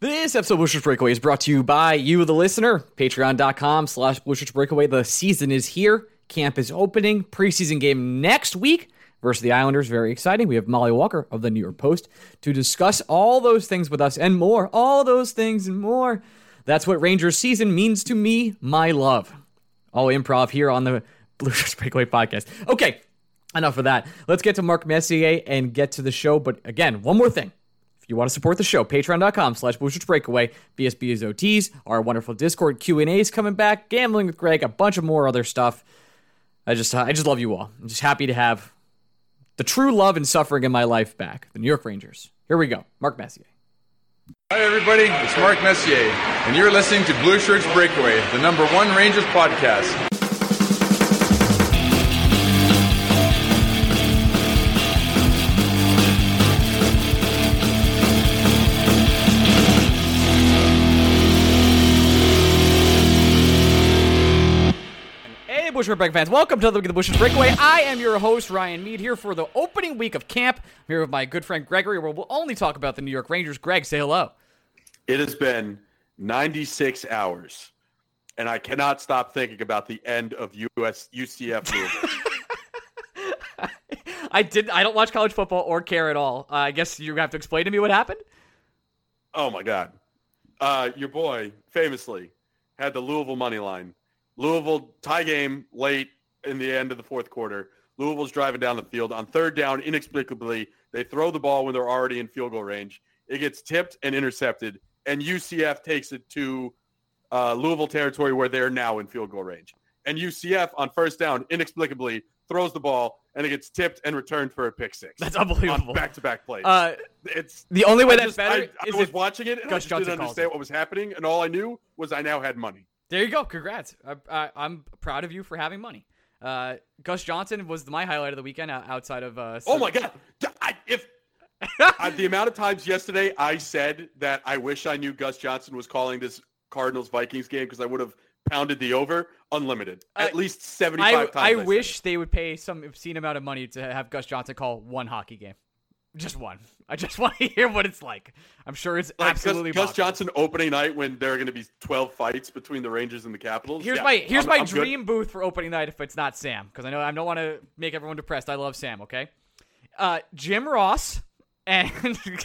This episode of Shirts Breakaway is brought to you by you, the listener. Patreon.com slash Shirts Breakaway. The season is here. Camp is opening. Preseason game next week versus the Islanders. Very exciting. We have Mollie Walker of the New York Post to discuss all those things with us and more. All those things and more. That's what Rangers season means to me, my love. All improv here on the Blue Breakaway podcast. Okay, enough of that. Let's get to Mark Messier and get to the show. But again, one more thing you want to support the show, patreon.com slash Blue Breakaway, BSB's OTs, our wonderful Discord Q&As coming back, gambling with Greg, a bunch of more other stuff. I just I just love you all. I'm just happy to have the true love and suffering in my life back. The New York Rangers. Here we go. Mark Messier. Hi everybody, it's Mark Messier, and you're listening to Blue Shirts Breakaway, the number one Rangers podcast. Bushwick Break fans, welcome to the, Week of the Bushwick Breakaway. I am your host, Ryan Mead, here for the opening week of camp. I'm here with my good friend Gregory, where we'll only talk about the New York Rangers. Greg, say hello. It has been 96 hours, and I cannot stop thinking about the end of US UCF I did. I don't watch college football or care at all. Uh, I guess you have to explain to me what happened. Oh my God, uh, your boy famously had the Louisville money line Louisville tie game late in the end of the fourth quarter. Louisville's driving down the field on third down. Inexplicably, they throw the ball when they're already in field goal range. It gets tipped and intercepted, and UCF takes it to uh, Louisville territory where they're now in field goal range. And UCF on first down inexplicably throws the ball and it gets tipped and returned for a pick six. That's unbelievable. Back to back plays. Uh, it's the only way I that's just, better. I, I was watching it and Gus I just didn't understand what was happening, and all I knew was I now had money. There you go. Congrats. I, am proud of you for having money. Uh, Gus Johnson was my highlight of the weekend outside of. Uh, oh my god! I, if I, the amount of times yesterday I said that I wish I knew Gus Johnson was calling this Cardinals Vikings game because I would have pounded the over unlimited at uh, least 75 I, times. I, I wish they would pay some obscene amount of money to have Gus Johnson call one hockey game. Just one. I just want to hear what it's like. I'm sure it's like absolutely Gus, Gus Johnson opening night when there are going to be 12 fights between the Rangers and the Capitals. Here's yeah, my here's I'm, my I'm dream good. booth for opening night if it's not Sam because I know I don't want to make everyone depressed. I love Sam. Okay, uh, Jim Ross and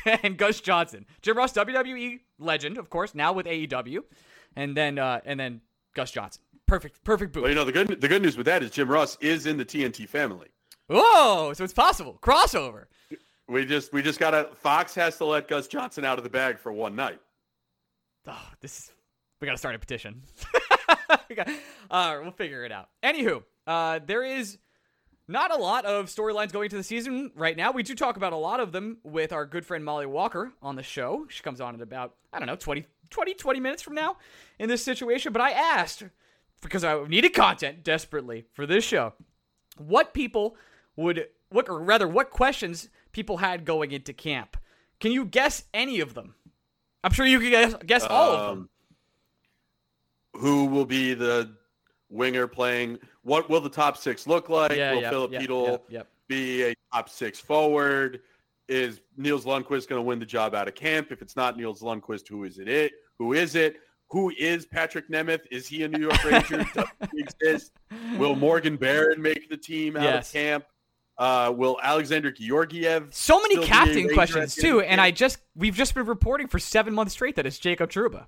and Gus Johnson. Jim Ross, WWE legend, of course, now with AEW, and then uh, and then Gus Johnson. Perfect, perfect booth. Well, you know the good the good news with that is Jim Ross is in the TNT family. Oh, so it's possible crossover. We just we just gotta Fox has to let Gus Johnson out of the bag for one night. Oh, this is we gotta start a petition. we got, uh, we'll figure it out. Anywho, uh, there is not a lot of storylines going to the season right now. We do talk about a lot of them with our good friend Mollie Walker on the show. She comes on in about, I don't know, 20, 20, 20 minutes from now in this situation. But I asked, because I needed content desperately for this show, what people would, what, or rather, what questions people had going into camp. Can you guess any of them? I'm sure you can guess, guess all um, of them. Um, who will be the winger playing? What will the top six look like? Yeah, will yep, Filip yep, yep, be a top six forward? Is Nils Lundkvist going to win the job out of camp? If it's not Nils Lundkvist, who is it? It who is it? Who is Patrick Nemeth? Is he a New York Ranger? Does he exist? Will Morgan Barron make the team out yes. of camp? Uh, will Alexander Georgiev? So many captain questions too, and I just we've just been reporting for seven months straight that it's Jacob Trouba.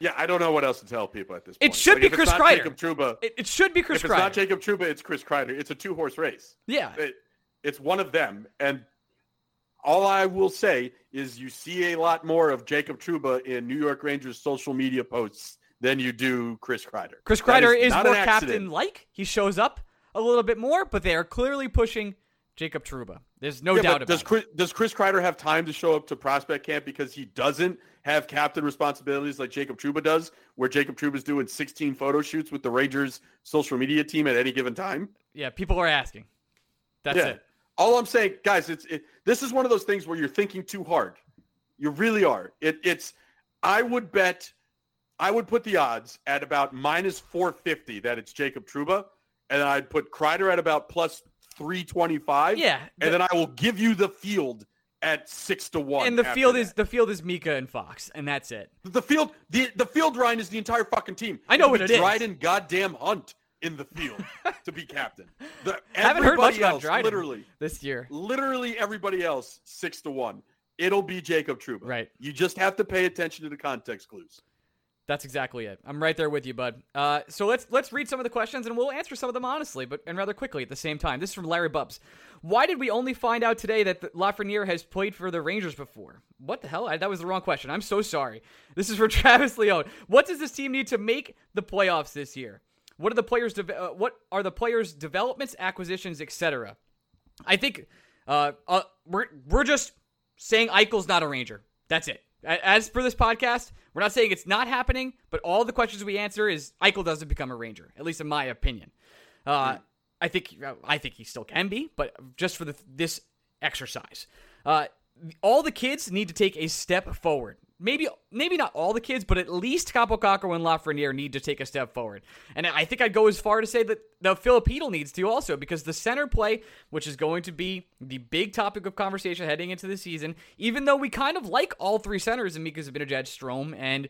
Yeah, I don't know what else to tell people at this point. It should like, be Chris Kreider. Jacob Trouba. It, it, should be Chris if Kreider. It's not Jacob Trouba. It's Chris Kreider. It's a two horse race. Yeah, it, it's one of them. And all I will say is you see a lot more of Jacob Trouba in New York Rangers social media posts than you do Chris Kreider. Chris Kreider is, is more captain like. He shows up a little bit more, but they are clearly pushing Jacob Trouba. There's no yeah, doubt about does Chris, it. Does Chris Kreider have time to show up to prospect camp because he doesn't have captain responsibilities like Jacob Trouba does, where Jacob Trouba is doing 16 photo shoots with the Rangers social media team at any given time? Yeah, people are asking. That's yeah. it. All I'm saying, guys, it's it, this is one of those things where you're thinking too hard. You really are. It, it's I would bet I would put the odds at about minus 450 that it's Jacob Trouba, and I'd put Kreider at about plus 325. Yeah. The, and then I will give you the field at six to one. And the field that. is the field is Mika and Fox, and that's it. the field. The the field Ryan is the entire fucking team. I know It'll what it is. Dryden goddamn Hunt in the field to be captain. The, Haven't heard much everybody about else, Dryden literally, this year. literally everybody else six to one. It'll be Jacob Trouba. Right. You just have to pay attention to the context clues. That's exactly it. I'm right there with you, bud. Uh, so let's let's read some of the questions and we'll answer some of them honestly, but and rather quickly at the same time. This is from Larry Bubs. Why did we only find out today that Lafreniere has played for the Rangers before? What the hell? I, that was the wrong question. I'm so sorry. This is for Travis Leone. What does this team need to make the playoffs this year? What are the players? De- uh, what are the players' developments, acquisitions, etc.? I think uh, uh, we're we're just saying Eichel's not a Ranger. That's it. As for this podcast, we're not saying it's not happening, but all the questions we answer is Eichel doesn't become a Ranger, at least in my opinion. Uh, I think I think he still can be, but just for the, this exercise, uh, all the kids need to take a step forward. Maybe maybe not all the kids, but at least Kaapo Kakko and Lafreniere need to take a step forward. And I think I'd go as far to say that the Filipino needs to also, because the center play, which is going to be the big topic of conversation heading into the season, even though we kind of like all three centers in Mika Zibanejad, Strome, and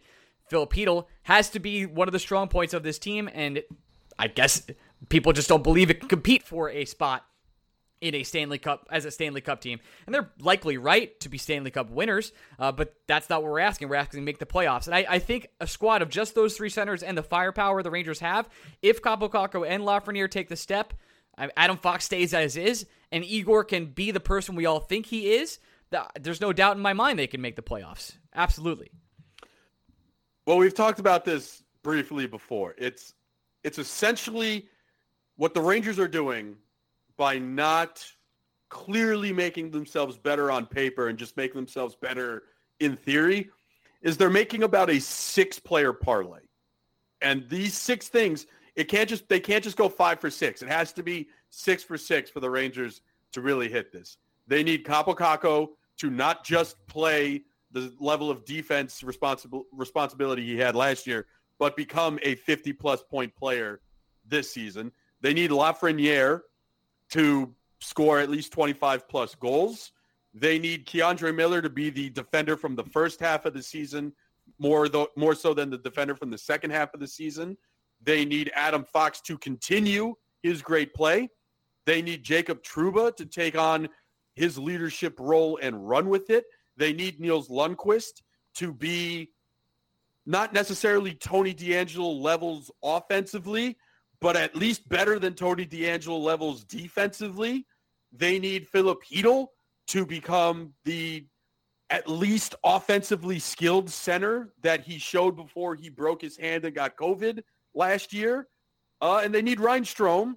Filipino, has to be one of the strong points of this team. And I guess people just don't believe it can compete for a spot in a Stanley Cup as a Stanley Cup team, and they're likely right to be Stanley Cup winners. Uh, but that's not what we're asking. We're asking to make the playoffs, and I, I think a squad of just those three centers and the firepower the Rangers have, if Kaapo Kakko and Lafreniere take the step, Adam Fox stays as is, and Igor can be the person we all think he is. There's no doubt in my mind they can make the playoffs. Absolutely. Well, we've talked about this briefly before. It's it's essentially what the Rangers are doing by not clearly making themselves better on paper and just making themselves better in theory is they're making about a six player parlay. And these six things, it can't just they can't just go 5 for 6. It has to be 6 for 6 for the Rangers to really hit this. They need Kaapo Kakko to not just play the level of defense responsible responsibility he had last year, but become a 50 plus point player this season. They need Lafreniere to score at least 25 plus goals. They need K'Andre Miller to be the defender from the first half of the season, more though, more so than the defender from the second half of the season. They need Adam Fox to continue his great play. They need Jacob Trouba to take on his leadership role and run with it. They need Nils Lundkvist to be not necessarily Tony D'Angelo levels offensively, but at least better than Tony DeAngelo levels defensively. They need Filip Chytil to become the at least offensively skilled center that he showed before he broke his hand and got COVID last year. Uh, and they need Ryan Strome,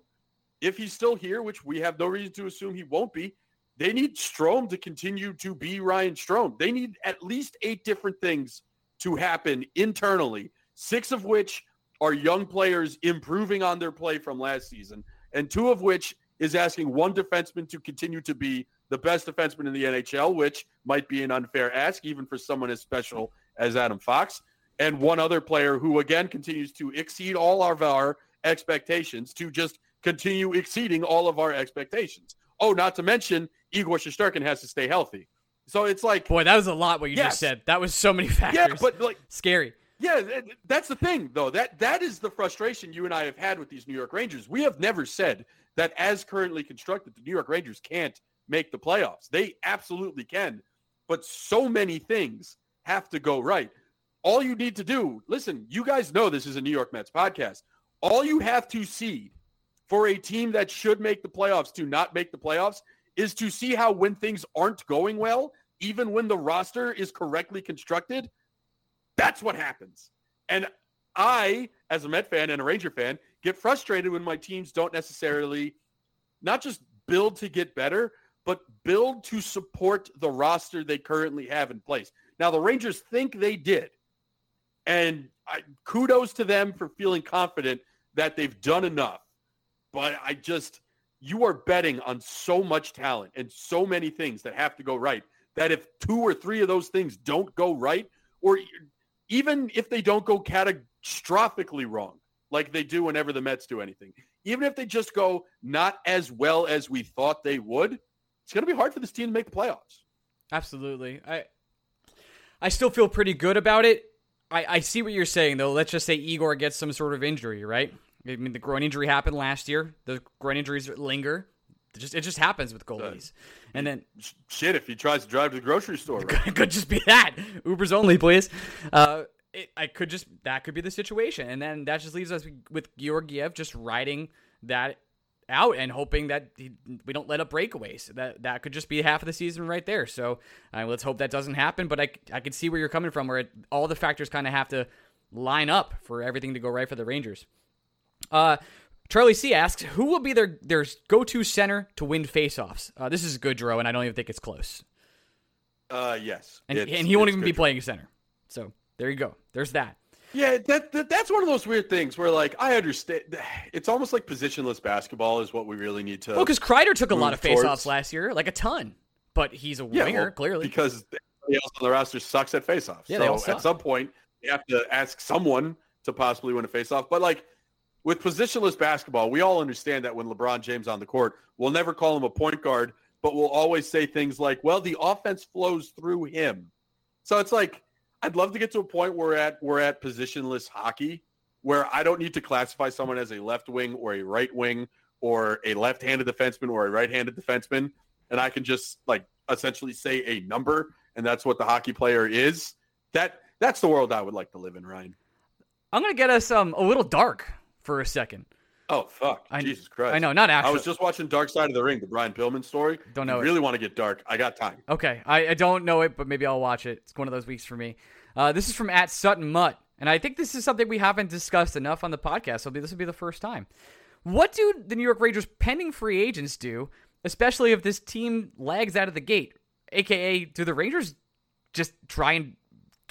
if he's still here, which we have no reason to assume he won't be. They need Strome to continue to be Ryan Strome. They need at least eight different things to happen internally, six of which are young players improving on their play from last season, and two of which is asking one defenseman to continue to be the best defenseman in the NHL, which might be an unfair ask even for someone as special as Adam Fox, and one other player who again continues to exceed all of our expectations to just continue exceeding all of our expectations. Oh, not to mention Igor Shesterkin has to stay healthy. So it's like, Boy, that was a lot what you Yes. just said. That was so many factors. yeah, but like scary. Yeah, that's the thing, though. That that is the frustration you and I have had with these New York Rangers. We have never said that, as currently constructed, the New York Rangers can't make the playoffs. They absolutely can, but so many things have to go right. All you need to do, listen, you guys know this is a New York Mets podcast. All you have to see for a team that should make the playoffs to not make the playoffs is to see how when things aren't going well, even when the roster is correctly constructed, that's what happens. And I, as a Met fan and a Ranger fan, get frustrated when my teams don't necessarily not just build to get better, but build to support the roster they currently have in place. Now, the Rangers think they did. And I, kudos to them for feeling confident that they've done enough. But I just, you are betting on so much talent and so many things that have to go right that if two or three of those things don't go right, or even if they don't go catastrophically wrong, like they do whenever the Mets do anything, even if they just go not as well as we thought they would, it's going to be hard for this team to make the playoffs. Absolutely. I I still feel pretty good about it. I, I see what you're saying though. Let's just say Igor gets some sort of injury, right? I mean, the groin injury happened last year. The groin injuries linger. It just it just happens with goalies. And then shit, if he tries to drive to the grocery store, right? could just be that Uber's only, please. Uh, it, I could just that could be the situation, and then that just leaves us with Georgiev just riding that out and hoping that he, we don't let up breakaways. That that could just be half of the season right there. So uh, let's hope that doesn't happen. But I I can see where you're coming from, where it, all the factors kind of have to line up for everything to go right for the Rangers. Uh, Charlie C asks, who will be their, their go to center to win faceoffs? Uh, this is Goodrow, and I don't even think it's close. Uh, yes. And, and he won't even be playing center. So there you go. There's that. Yeah, that, that, that's one of those weird things where, like, I understand. It's almost like positionless basketball is what we really need to. Well, because Kreider took a lot of faceoffs last year, like a ton, but he's a yeah, winger, well, clearly. Because everybody else on the roster sucks at faceoffs. Yeah, so at some point, you have to ask someone to possibly win a faceoff. But like with positionless basketball, we all understand that when LeBron James on the court, we'll never call him a point guard, but we'll always say things like, "Well, the offense flows through him." So it's like I'd love to get to a point where we're at we're at positionless hockey where I don't need to classify someone as a left wing or a right wing or a left-handed defenseman or a right-handed defenseman and I can just like essentially say a number and that's what the hockey player is. That that's the world I would like to live in, Ryan. I'm to get us um, a little dark for a second. Oh fuck! I, Jesus Christ! I know, not actually. I was just watching Dark Side of the Ring, the Brian Pillman story. Don't know. Really want to get dark? I got time. Okay, I, I, don't know it, but maybe I'll watch it. It's one of those weeks for me. Uh, this is from at Sutton Mutt, and I think this is something we haven't discussed enough on the podcast. So this will be the first time. What do the New York Rangers pending free agents do, especially if this team lags out of the gate? AKA, do the Rangers just try and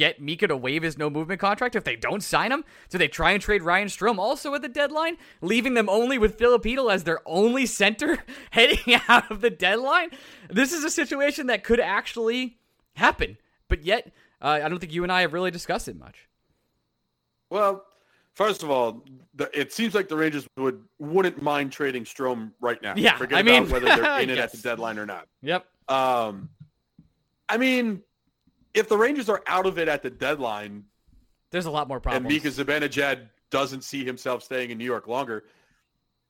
get Mika to waive his no movement contract if they don't sign him? Do they try and trade Ryan Strome also at the deadline, leaving them only with Filipino as their only center heading out of the deadline? This is a situation that could actually happen, but yet uh, I don't think you and I have really discussed it much. Well, first of all, the, it seems like the Rangers would wouldn't mind trading Strome right now. Yeah, Forget I mean, whether they're in it yes. at the deadline or not. Yep. Um, I mean, if the Rangers are out of it at the deadline, there's a lot more problems. And Mika Zibanejad doesn't see himself staying in New York longer.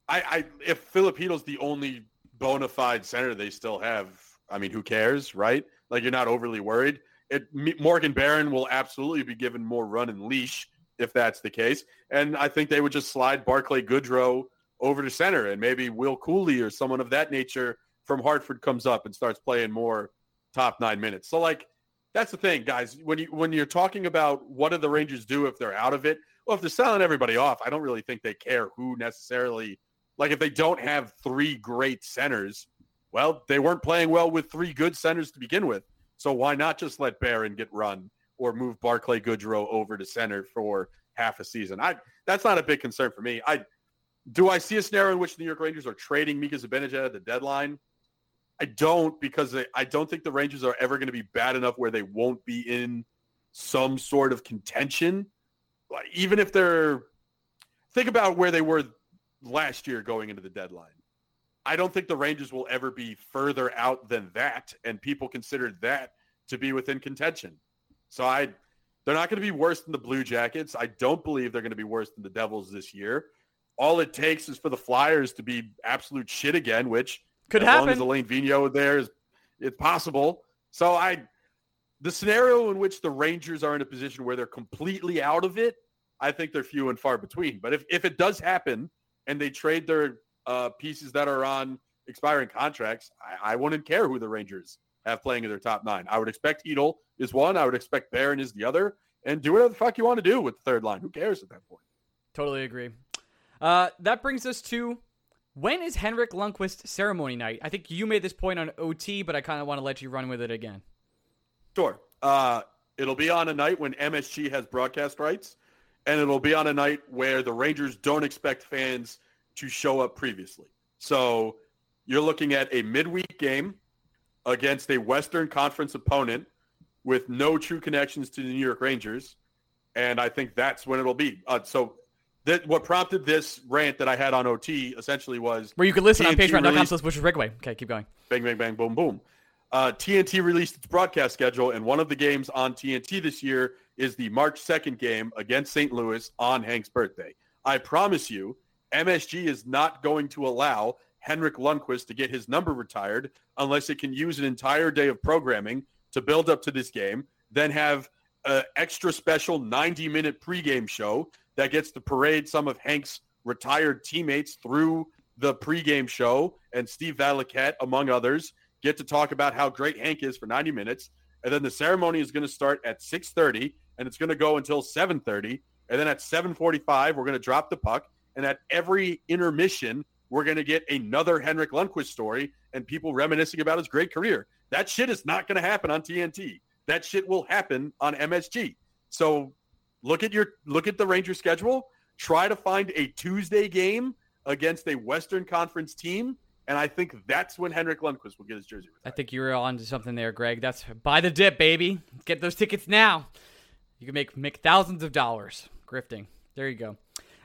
I, I if Filipino's the only bona fide center they still have, I mean, who cares, right? Like you're not overly worried. It, Morgan Barron will absolutely be given more run and leash if that's the case. And I think they would just slide Barclay Goodrow over to center and maybe Will Cuylle or someone of that nature from Hartford comes up and starts playing more top nine minutes. So like that's the thing, guys. When you when you're talking about what do the Rangers do if they're out of it? Well, if they're selling everybody off, I don't really think they care who necessarily. Like if they don't have three great centers, well, they weren't playing well with three good centers to begin with. So why not just let Barron get run or move Barclay Goodrow over to center for half a season? I that's not a big concern for me. I do I see a scenario in which the New York Rangers are trading Mika Zibanejad at the deadline? I don't because I don't think the Rangers are ever going to be bad enough where they won't be in some sort of contention. Like even if they're think about where they were last year going into the deadline. I don't think the Rangers will ever be further out than that, and people consider that to be within contention. So I, they're not going to be worse than the Blue Jackets. I don't believe they're going to be worse than the Devils this year. All it takes is for the Flyers to be absolute shit again, which could as happen. As long as Alain Vigneault there is, it's possible. So I, the scenario in which the Rangers are in a position where they're completely out of it, I think they're few and far between. But if, if it does happen and they trade their uh, pieces that are on expiring contracts, I, I wouldn't care who the Rangers have playing in their top nine. I would expect Chytil is one. I would expect Barron is the other. And do whatever the fuck you want to do with the third line. Who cares at that point? Totally agree. Uh, that brings us to when is Henrik Lundqvist ceremony night? I think you made this point on OT, but I kind of want to let you run with it again. Sure. Uh, it'll be on a night when MSG has broadcast rights, and it'll be on a night where the Rangers don't expect fans to show up previously. So you're looking at a midweek game against a Western Conference opponent with no true connections to the New York Rangers, and I think that's when it'll be. Uh, so that what prompted this rant that I had on OT essentially was where you can listen TNT on patreon.com slash Bush's Breakaway. Okay, keep going. Bang, bang, bang, boom, boom. uh, TNT released its broadcast schedule, and one of the games on TNT this year is the March 2nd game against St. Louis on Hank's birthday. I promise you, MSG is not going to allow Henrik Lundqvist to get his number retired unless it can use an entire day of programming to build up to this game, then have an extra special 90-minute pregame show that gets to parade some of Hank's retired teammates through the pregame show, and Steve Valiquette, among others, get to talk about how great Hank is for 90 minutes. And then the ceremony is going to start at 6.30, and it's going to go until 7.30. And then at 7.45, we're going to drop the puck. And at every intermission, we're going to get another Henrik Lundqvist story and people reminiscing about his great career. That shit is not going to happen on TNT. That shit will happen on MSG. So look at your look at the Ranger schedule. Try to find a Tuesday game against a Western Conference team, and I think that's when Henrik Lundqvist will get his jersey. Retired. I think you were on to something there, Greg. That's buy the dip, baby. Get those tickets now. You can make make thousands of dollars grifting. There you go.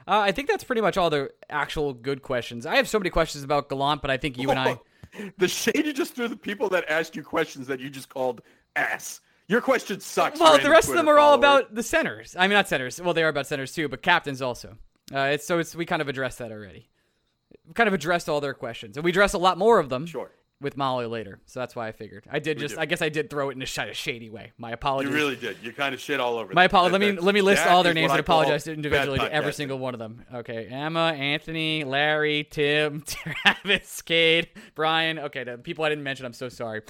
Uh, I think that's pretty much all the actual good questions. I have so many questions about Gallant, but I think you and I. the shade you just threw the people that asked you questions that you just called ass. Your question sucks. Well, the rest of them are all about the centers. I mean, not centers. Well, they are about centers too, but captains also. Uh, it's so it's we kind of addressed that already. We kind of addressed all their questions, and we address a lot more of them. Sure. With Mollie later, so that's why I figured I did. We just, do. I guess I did throw it in a sh- shady way. My apologies. You really did. You kind of shit all over. My apologies. Let me let me list all their names and I apologize individually to every single one of them. Okay, Emma, Anthony, Larry, Tim, Travis, Cade, Brian. Okay, the people I didn't mention. I'm so sorry.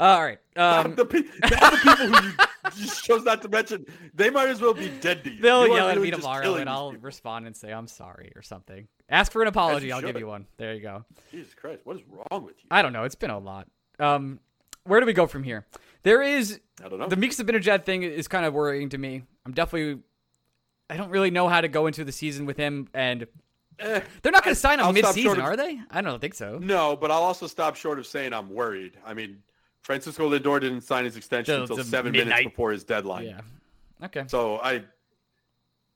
all right. Um, the, pe- the people who you just chose not to mention, they might as well be dead to you. they'll You yell at me tomorrow, and I'll people. respond and say I'm sorry or something. Ask for an apology. I'll give you one. There you go. Jesus Christ, what is wrong with you? I don't know. It's been a lot. Um, where do we go from here? There is I don't know. the Mika Zibanejad thing is kind of worrying to me. I'm definitely. I don't really know how to go into the season with him, and Eh, they're not going to sign him I'll mid-season, of- are they? I don't think so. no, but I'll also stop short of saying I'm worried. I mean, Francisco Lindor didn't sign his extension until seven midnight. minutes before his deadline. Yeah. Okay. So I,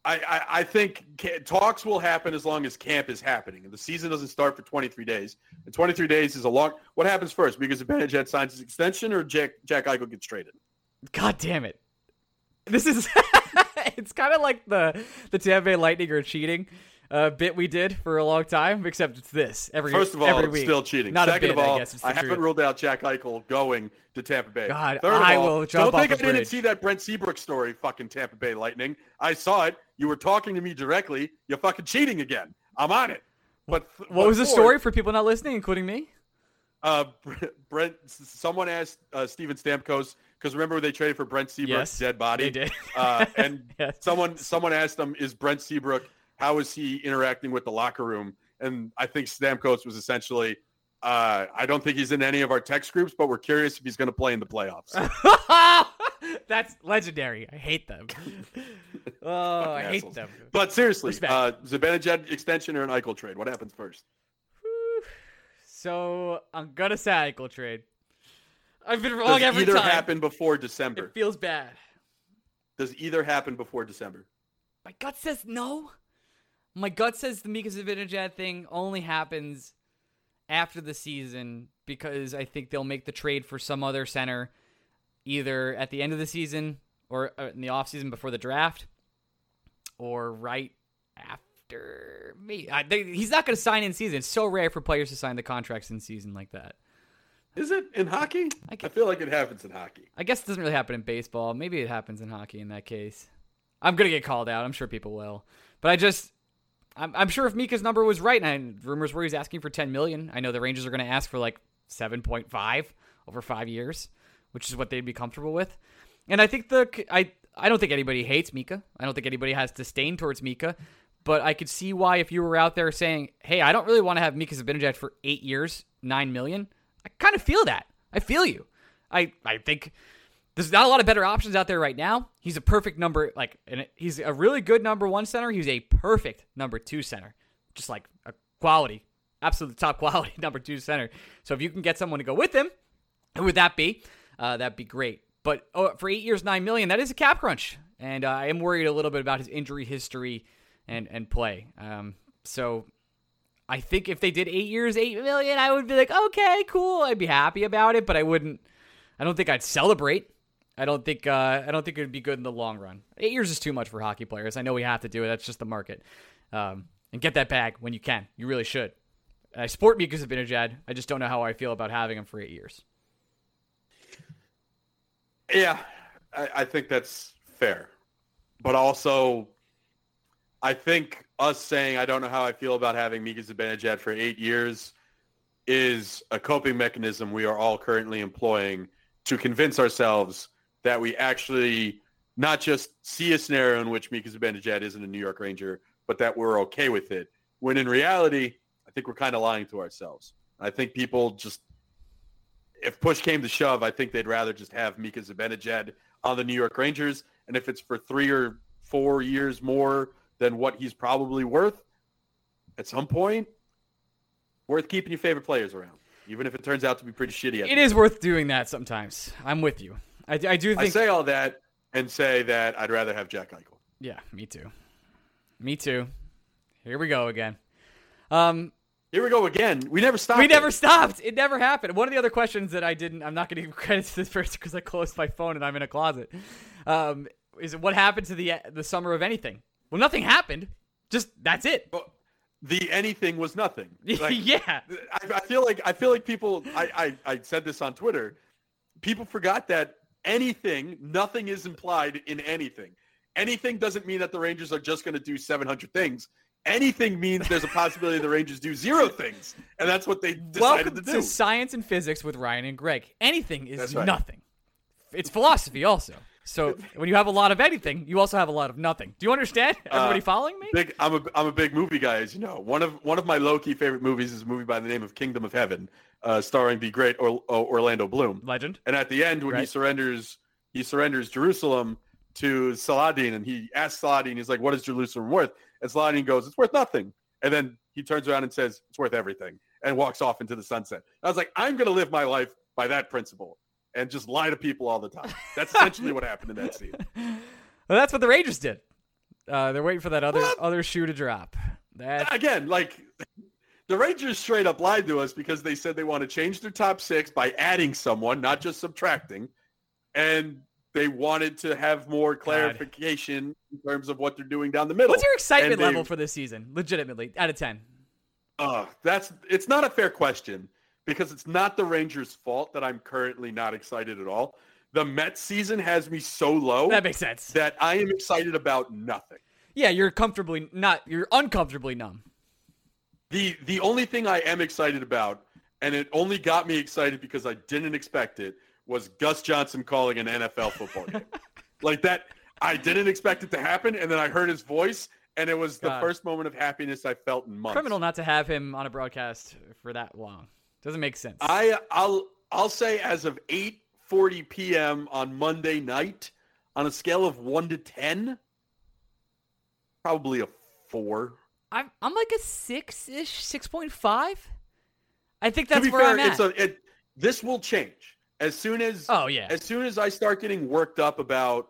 I, I, I think talks will happen as long as camp is happening, and the season doesn't start for 23 days. And 23 days is a long. What happens first? Because Zibanejad signs his extension, or Jack Jack Eichel gets traded. God damn it. This is. it's kind of like the the Tampa Bay Lightning are cheating uh, bit we did for a long time, except it's this every First of all, every week. still cheating. Not Second a bit, of all, I I haven't ruled out Jack Eichel going to Tampa Bay. God, Third of I all, will jump don't think off I didn't see that Brent Seabrook story. Fucking Tampa Bay Lightning. I saw it. You were talking to me directly. You're fucking cheating again. I'm on it. But What was the story for people not listening, including me? Uh, Brent. Someone asked uh, Steven Stamkos because remember they traded for Brent Seabrook's Yes, dead body. they did. uh, and Yes. someone someone asked them, "Is Brent Seabrook? How is he interacting with the locker room?" And I think Stamkos was essentially, uh, "I don't think he's in any of our text groups, but we're curious if he's going to play in the playoffs." That's legendary. I hate them. Oh, I hate Assholes. them. But seriously, Respect. uh, Zibanejad extension or an Eichel trade? What happens first? So I'm gonna say Eichel trade. I've been Does wrong every either time. happen before December? It feels bad. Does either happen before December? My gut says no. My gut says the Mika Zibanejad thing only happens after the season because I think they'll make the trade for some other center either at the end of the season or uh, in the offseason before the draft or right after me. I, they, he's not going to sign in season. It's so rare for players to sign the contracts in season like that. Is it in hockey? I I, feel like it happens in hockey. I guess it doesn't really happen in baseball. Maybe it happens in hockey in that case. I'm gonna get called out. I'm sure people will. But I just, I'm, I'm sure if Mika's number was right, and rumors were he's asking for 10 million. I know the Rangers are gonna ask for like 7.5 over five years, which is what they'd be comfortable with. And I think the I I don't think anybody hates Mika. I don't think anybody has disdain towards Mika. But I could see why if you were out there saying, "Hey, I don't really want to have Mika Zibanejad for eight years, nine million. I kind of feel that. I feel you. I I think there's not a lot of better options out there right now. He's a perfect number, like, he's a really good number one center. He's a perfect number two center, just like a quality, absolute top quality number two center. So if you can get someone to go with him, who would that be? Uh, that'd be great. But oh, for eight years, nine million, that is a cap crunch, and uh, I am worried a little bit about his injury history and and play. Um, so I think if they did eight years, eight million, I would be like, okay, cool. I'd be happy about it, but I wouldn't. I don't think I'd celebrate. I don't think uh, I don't think it would be good in the long run. Eight years is too much for hockey players. I know we have to do it. That's just the market. Um, and get that bag when you can. You really should. I support Mika Zibanejad. I just don't know how I feel about having him for eight years. Yeah, I, I think that's fair, but also, I think us saying I don't know how I feel about having Mika Zibanejad for eight years is a coping mechanism we are all currently employing to convince ourselves that we actually not just see a scenario in which Mika Zibanejad isn't a New York Ranger, but that we're okay with it. When in reality, I think we're kind of lying to ourselves. I think people just, if push came to shove, I think they'd rather just have Mika Zibanejad on the New York Rangers. And if it's for three or four years more than what he's probably worth, at some point, worth keeping your favorite players around, even if it turns out to be pretty shitty. It is worth doing that sometimes. I'm with you. I, I do think. I say all that and say that I'd rather have Jack Eichel. Yeah, me too. Me too. Here we go again. Um, here we go again. We never stopped. We it. never stopped. It never happened. One of the other questions that I didn't, I'm not going to give credit to this person because I closed my phone and I'm in a closet. Um, is what happened to the the summer of anything? Well, nothing happened. Just that's it. But the anything was nothing. Like, yeah. I, I, feel like I feel like people. I, I I said this on Twitter. People forgot that anything, nothing is implied in anything. Anything doesn't mean that the Rangers are just going to do 700 things. Anything means there's a possibility the Rangers do zero things, and that's what they decided Welcome to do. to science and physics with Ryan and Greg. Anything is right. nothing. It's philosophy also. So when you have a lot of anything, you also have a lot of nothing. Do you understand? Uh, Everybody uh, following me? Big, I'm a I'm a big movie guy, as you know. One of one of my low key favorite movies is a movie by the name of Kingdom of Heaven, uh, starring the great or, Orlando Bloom, legend. And at the end, when right. he surrenders he surrenders Jerusalem to Saladin and he asks Saladin, he's like, what is Jerusalem worth? And Saladin goes, it's worth nothing. And then he turns around and says, it's worth everything and walks off into the sunset. I was like, I'm going to live my life by that principle and just lie to people all the time. That's essentially what happened in that scene. Well, that's what the Rangers did. Uh, they're waiting for that other what? other shoe to drop. That again, like the Rangers straight up lied to us because they said they want to change their top six by adding someone, not just subtracting. And they wanted to have more clarification God. in terms of what they're doing down the middle. What's your excitement level for this season? Legitimately, out of ten. Uh, that's it's not a fair question because it's not the Rangers' fault that I'm currently not excited at all. The Mets season has me so low. That makes sense. That I am excited about nothing. Yeah, you're comfortably not. You're uncomfortably numb. The the only thing I am excited about, and it only got me excited because I didn't expect it, was Gus Johnson calling an NFL football game. like that, I didn't expect it to happen, and then I heard his voice, and it was God. the first moment of happiness I felt in months. Criminal not to have him on a broadcast for that long. Doesn't make sense. I I'll I'll say as of 8:40 p.m. on Monday night, on a scale of one to ten, probably a four. I'm I'm like a six ish, six point five. I think that's where fair, I'm at. It's a, it, this will change as soon as oh yeah, as soon as I start getting worked up about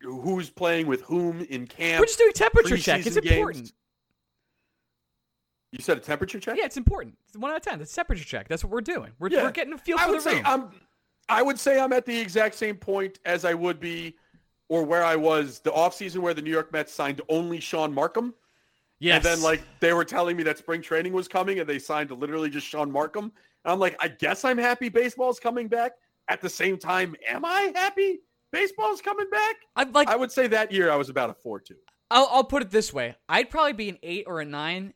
who's playing with whom in camp, we're just doing temperature check. It's important. You said a temperature check? Yeah, it's important. It's one out of ten. It's temperature check. That's what we're doing. We're, yeah. we're getting a feel I for would the say room. I'm, I would say I'm at the exact same point as I would be, or where I was the offseason where the New York Mets signed only Shaun Marcum. Yes. And then like they were telling me that spring training was coming, and they signed to literally just Shaun Marcum. I'm like, I guess I'm happy baseball's coming back. At the same time, am I happy baseball's coming back? I'd like. I would say that year I was about a four two. I'll, I'll put it this way: I'd probably be an eight or a nine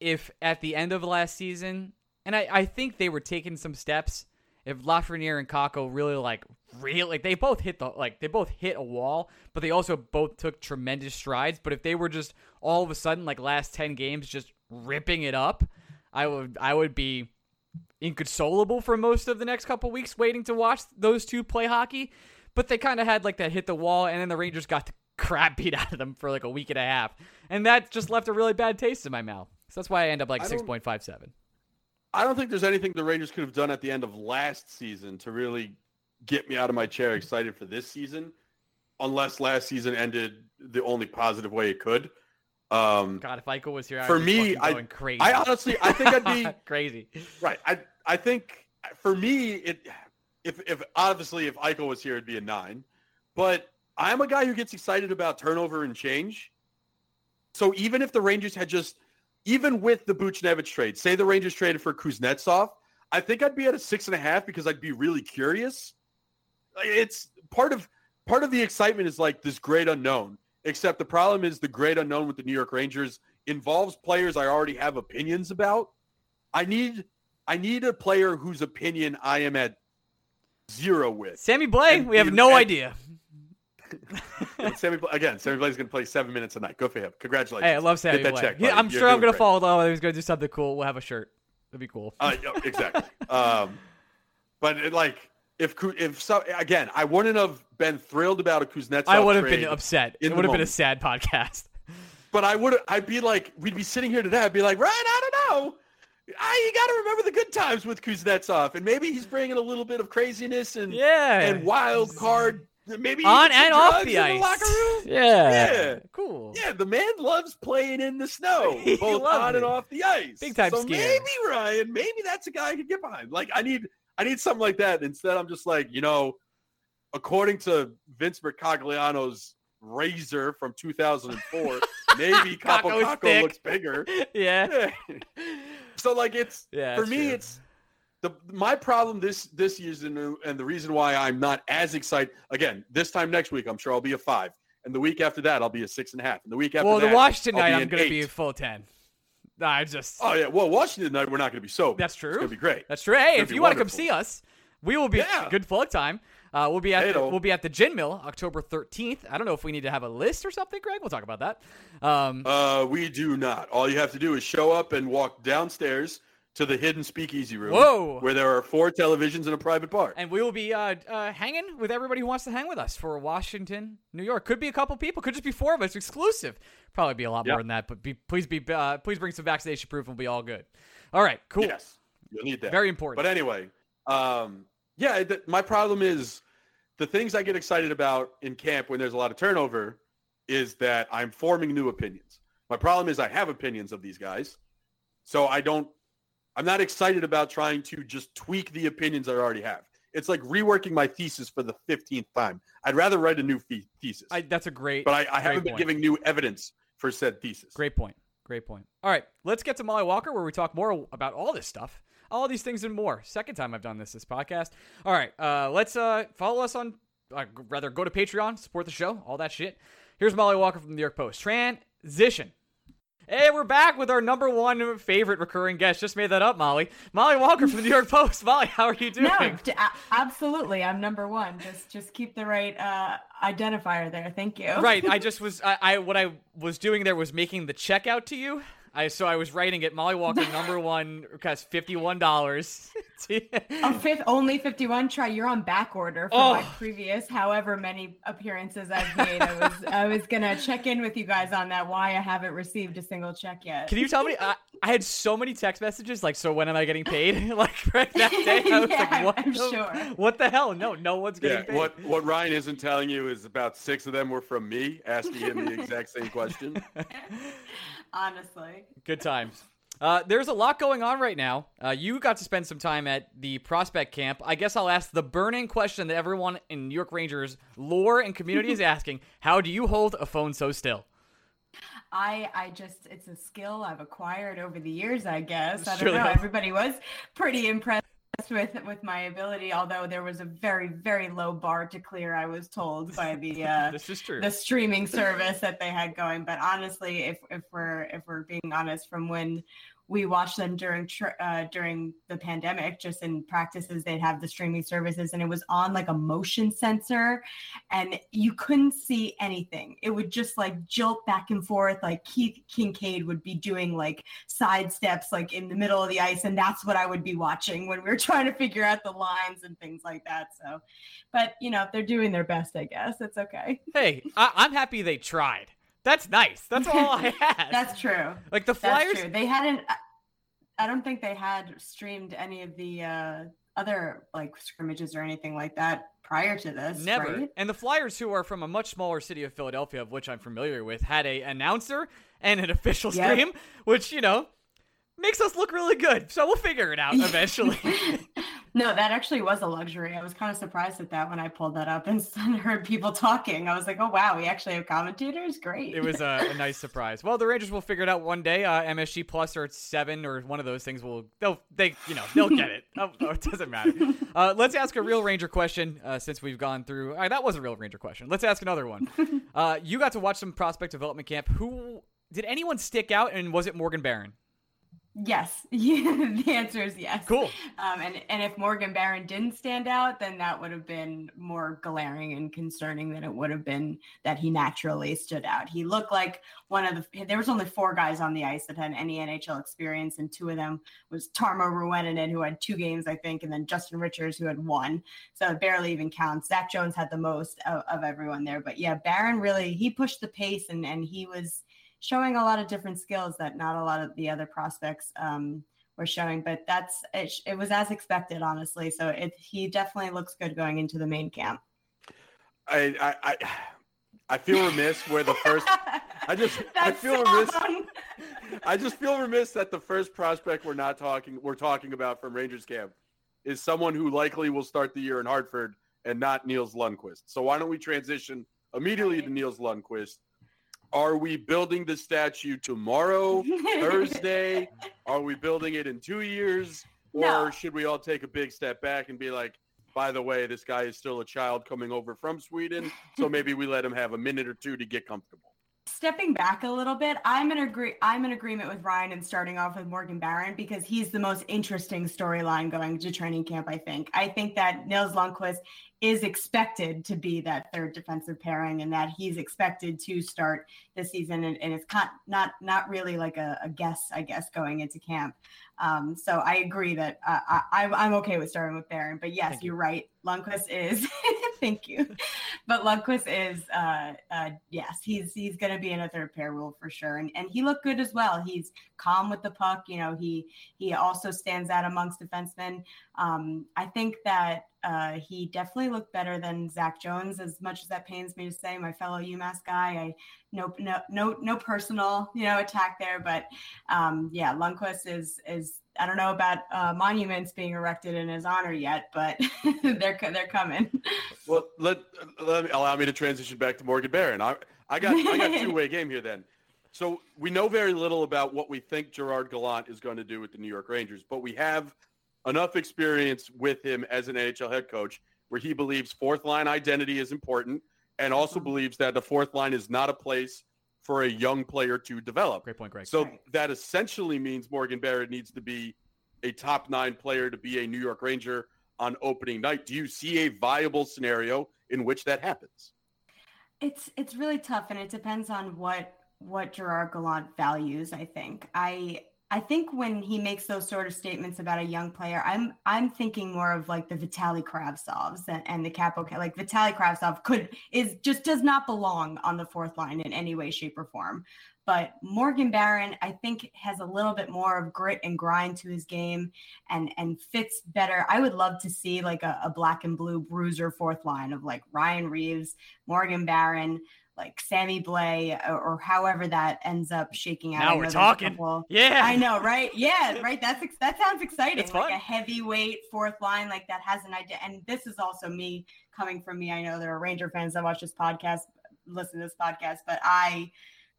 if at the end of last season, and I, I think they were taking some steps. If Lafreniere and Kakko really like real like they both hit the like they both hit a wall, but they also both took tremendous strides. But if they were just all of a sudden like last ten games just ripping it up, I would I would be inconsolable for most of the next couple weeks waiting to watch those two play hockey. But they kind of had like that hit the wall, and then the Rangers got the crap beat out of them for like a week and a half. And that just left a really bad taste in my mouth. So that's why I end up like 6.57. I don't think there's anything the Rangers could have done at the end of last season to really get me out of my chair excited for this season, unless last season ended the only positive way it could. Um, God, if Eichel was here, I'd for me, I, crazy. I honestly, I think I'd be crazy. Right. I, I think for me, it, if if obviously if Eichel was here, it'd be a nine. But I'm a guy who gets excited about turnover and change. So even if the Rangers had just, even with the Buchnevich trade, say the Rangers traded for Kuznetsov, I think I'd be at a six and a half because I'd be really curious. It's part of part of the excitement is like this great unknown. Except the problem is the great unknown with the New York Rangers involves players I already have opinions about. I need I need a player whose opinion I am at zero with. Sammy Blais, And- we have no and- idea. Sammy again, Sammy Blais is going to play seven minutes a night. Good for him. Congratulations. Hey, I love Sammy that check. He- buddy. I'm You're sure I'm gonna great. follow though. He's gonna do something cool. We'll have a shirt. That'd be cool. Uh, yeah, exactly. um, but it, like, if if so, again, I wouldn't have been thrilled about a Kuznetsov I would have been upset. It would have been a sad podcast. But I would. I'd be like, we'd be sitting here today. I'd be like, Ryan, I don't know. I, you got to remember the good times with Kuznetsov, and maybe he's bringing a little bit of craziness and Yeah. and wild card. Maybe on and off the ice. locker room. Yeah. Yeah. Cool. Yeah, the man loves playing in the snow, both on and off the ice. Big time so skier. maybe Ryan, maybe that's a guy I could get behind. Like I need, I need something like that. Instead, I'm just like, you know, according to Vince Mercogliano's razor from 2004, maybe Kaapo Kakko looks bigger. Yeah. So like it's Yeah, for me, true. it's the my problem this this year's and and the reason why I'm not as excited again this time next week I'm sure I'll be a five and the week after that I'll be a six and a half and the week after Well, the that, Washington I'll night, I'm gonna be a full ten. I just. oh yeah well Washington night we're not going to be sober That's it's true. going to be great That's true. Hey, if you want to come see us, we will be Yeah. good plug time. Uh, we'll be at the, we'll be at the Gin Mill October 13th. I don't know if we need to have a list or something, Greg. We'll talk about that. Um, uh we do not all you have to do is show up and walk downstairs to the hidden speakeasy room Whoa. where there are four televisions and a private bar and we will be uh, uh, hanging with everybody who wants to hang with us for Washington, New York. Could be a couple people. Could just be four of us, exclusive. Probably be a lot more than that. But be, please be uh, please bring some vaccination proof. and We'll be all good. All right, cool. yes you'll need that Very important. But anyway, um, yeah, th- my problem is the things I get excited about in camp when there's a lot of turnover is that I'm forming new opinions. My problem is I have opinions of these guys, so I don't. I'm not excited about trying to just tweak the opinions I already have. It's like reworking my thesis for the 15th time. I'd rather write a new thesis, I, that's a great. but I, I great haven't been giving new evidence for said thesis. Great point. Great point. All right, let's get to Mollie Walker where we talk more about all this stuff, all these things and more. Second time I've done this this podcast. All right, uh, let's uh, follow us on, uh, rather go to Patreon, support the show, all that shit. Here's Mollie Walker from the New York Post. Transition. Hey, we're back with our number one favorite recurring guest. Just made that up, Mollie. Mollie Walker from the New York Post. Mollie, how are you doing? No, absolutely. I'm number one. Just just keep the right uh, identifier there. Thank you. right. I just was I, I what I was doing there was making the checkout to you. I so I was writing it Mollie Walker number one costs fifty one dollars. A fifth, only 51. Try. You're on back order for Oh. my previous however many appearances I've made. I was I was gonna check in with you guys on that. Why I haven't received a single check yet. Can you tell me? I, I had so many text messages like, so when am I getting paid? like right that day, I was Yeah, like, what? I'm the, sure. What the hell? No, no one's getting Yeah, paid. what what Ryan isn't telling you is about six of them were from me asking him the exact same question. Honestly. Good times. Uh, there's a lot going on right now. Uh, you got to spend some time at the prospect camp. I guess I'll ask the burning question that everyone in New York Rangers lore and community is asking: How do you hold a phone so still? I I just it's a skill I've acquired over the years, I guess. I don't Surely know. Everybody was pretty impressed with with my ability, although there was a very very low bar to clear. I was told by the uh, This is true. the streaming service that they had going. But honestly, if if we're if we're being honest, from when we watched them during uh, during the pandemic, just in practices, they'd have the streaming services, and it was on like a motion sensor, and you couldn't see anything. It would just like jolt back and forth. Like Keith Kinkaid would be doing like side steps, like in the middle of the ice, and that's what I would be watching when we were trying to figure out the lines and things like that. So, but you know, they're doing their best. I guess it's okay. hey, I- I'm happy they tried. That's nice. That's all I had. That's true. like the That's Flyers. true. They hadn't. I- I don't think they had streamed any of the uh, other like scrimmages or anything like that prior to this. Never. right? And the Flyers, who are from a much smaller city of Philadelphia, of which I'm familiar with, had a announcer and an official Yep. stream, which you know makes us look really good. So we'll figure it out eventually. No, that actually was a luxury. I was kind of surprised at that when I pulled that up and heard people talking. I was like, oh, wow, we actually have commentators? Great. It was a, a nice surprise. Well, the Rangers will figure it out one day. Uh, MSG Plus or seven or one of those things will, they'll, they, you know, they'll get it. Oh, oh, it doesn't matter. Uh, let's ask a real Ranger question uh, since we've gone through. Uh, that was a real Ranger question. Let's ask another one. Uh, you got to watch some prospect development camp. Who, did anyone stick out and was it Morgan Barron? Yes, the answer is yes. Cool. Um, and and if Morgan Barron didn't stand out, then that would have been more glaring and concerning than it would have been that he naturally stood out. He looked like one of the. There was only four guys on the ice that had any NHL experience, and two of them was Tarmo Reunanen, who had two games, I think, and then Justin Richards, who had one. So it barely even counts. Zach Jones had the most of, of everyone there, but yeah, Barron really he pushed the pace, and and he was showing a lot of different skills that not a lot of the other prospects um, were showing. But that's it, it was as expected, honestly. So it, he definitely looks good going into the main camp. I I I, I feel remiss where the first. I just I feel remiss. I just feel remiss that the first prospect we're not talking we're talking about from Rangers camp is someone who likely will start the year in Hartford and not Nils Lundkvist. So why don't we transition immediately to Nils Lundkvist? Are we building the statue tomorrow, Thursday? Are we building it in two years? Or No. should we all take a big step back and be like, by the way, this guy is still a child coming over from Sweden, so maybe we let him have a minute or two to get comfortable. Stepping back a little bit, I'm in agree. I'm in agreement with Ryan and starting off with Morgan Barron because he's the most interesting storyline going to training camp. I think. I think that Nils Lundkvist is expected to be that third defensive pairing, and that he's expected to start the season. And, and it's not not not really like a, a guess, I guess, going into camp. Um, so I agree that uh, I, I'm okay with starting with Barron. But yes, you. you're right. Lundkvist is. thank you. But Lundkvist is, uh, uh, yes, he's he's going to be in a third pair rule for sure, and and he looked good as well. He's calm with the puck. You know, he he also stands out amongst defensemen. Um, I think that uh, he definitely looked better than Zach Jones. As much as that pains me to say, my fellow UMass guy, I no no no no personal you know attack there, but um, yeah, Lundkvist is is I don't know about uh, monuments being erected in his honor yet, but they're they're coming. Well, let, let me allow me to transition back to Morgan Barron. I, I got I got two way game here then. So we know very little about what we think Gerard Gallant is going to do with the New York Rangers, but we have enough experience with him as an NHL head coach where he believes fourth line identity is important and also believes that the fourth line is not a place for a young player to develop. Great point, Greg. So that essentially means Morgan Barron needs to be a top nine player to be a New York Ranger on opening night. Do you see a viable scenario in which that happens? It's it's really tough, and it depends on what what Gerard Gallant values. I think I I think when he makes those sort of statements about a young player, I'm I'm thinking more of like the Vitali Kravtsovs and, and the Kaapo. Like Vitaly Kravtsov could is just does not belong on the fourth line in any way, shape, or form. But Morgan Barron, I think, has a little bit more of grit and grind to his game, and and fits better. I would love to see like a, a black and blue bruiser fourth line of like Ryan Reaves, Morgan Barron, like Sammy Blais, or, or however that ends up shaking out. Now we're know there's a talking. couple- Yeah. I know, right? Yeah, right. That's that sounds exciting. It's like fun. a heavyweight fourth line, like that has an idea. And this is also me coming from me. I know there are Ranger fans that watch this podcast, listen to this podcast, but I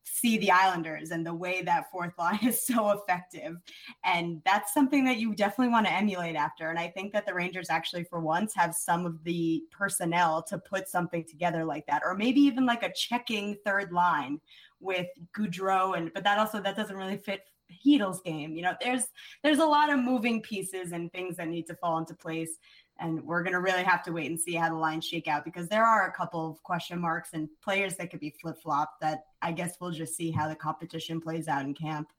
see the Islanders and the way that fourth line is so effective. And that's something that you definitely want to emulate after. And I think that the Rangers actually, for once, have some of the personnel to put something together like that, or maybe even like a checking third line with Goodrow. And but that also that doesn't really fit Heedle's game. You know, there's there's a lot of moving pieces and things that need to fall into place. And we're going to really have to wait and see how the lines shake out because there are a couple of question marks and players that could be flip flop that I guess we'll just see how the competition plays out in camp.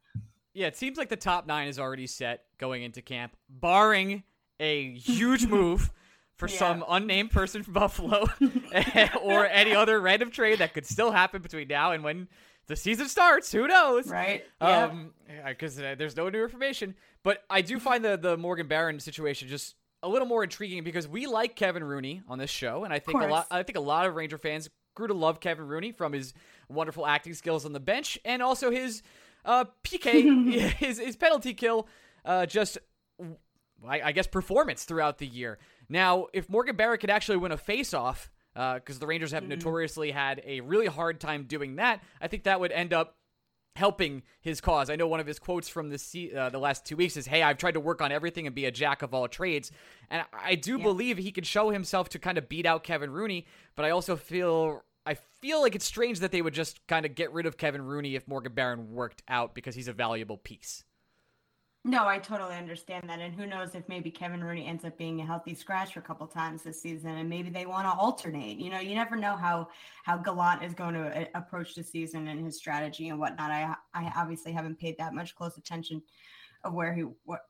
Yeah, it seems like the top nine is already set going into camp, barring a huge move for Yeah. some unnamed person from Buffalo or any other random trade that could still happen between now and when the season starts. Who knows? Right? Yep. Um, because uh, there's no new information. But I do find the the Morgan Barron situation just a little more intriguing because we like Kevin Rooney on this show, and I think a lot. I think a lot of Ranger fans grew to love Kevin Rooney from his wonderful acting skills on the bench and also his uh, PK, his his penalty kill. Uh, just I, I guess, performance throughout the year. Now, if Morgan Barron could actually win a faceoff, because uh, the Rangers have mm-hmm. notoriously had a really hard time doing that, I think that would end up helping his cause. I know one of his quotes from the uh, the last two weeks is, "Hey, I've tried to work on everything and be a jack of all trades," and I do yeah. believe he could show himself to kind of beat out Kevin Rooney. But I also feel I feel like it's strange that they would just kind of get rid of Kevin Rooney if Morgan Barron worked out because he's a valuable piece. No, I totally understand that. And who knows if maybe Kevin Rooney ends up being a healthy scratch for a couple times this season and maybe they want to alternate. You know, you never know how how Gallant is going to uh, approach the season and his strategy and whatnot. I I obviously haven't paid that much close attention of where he what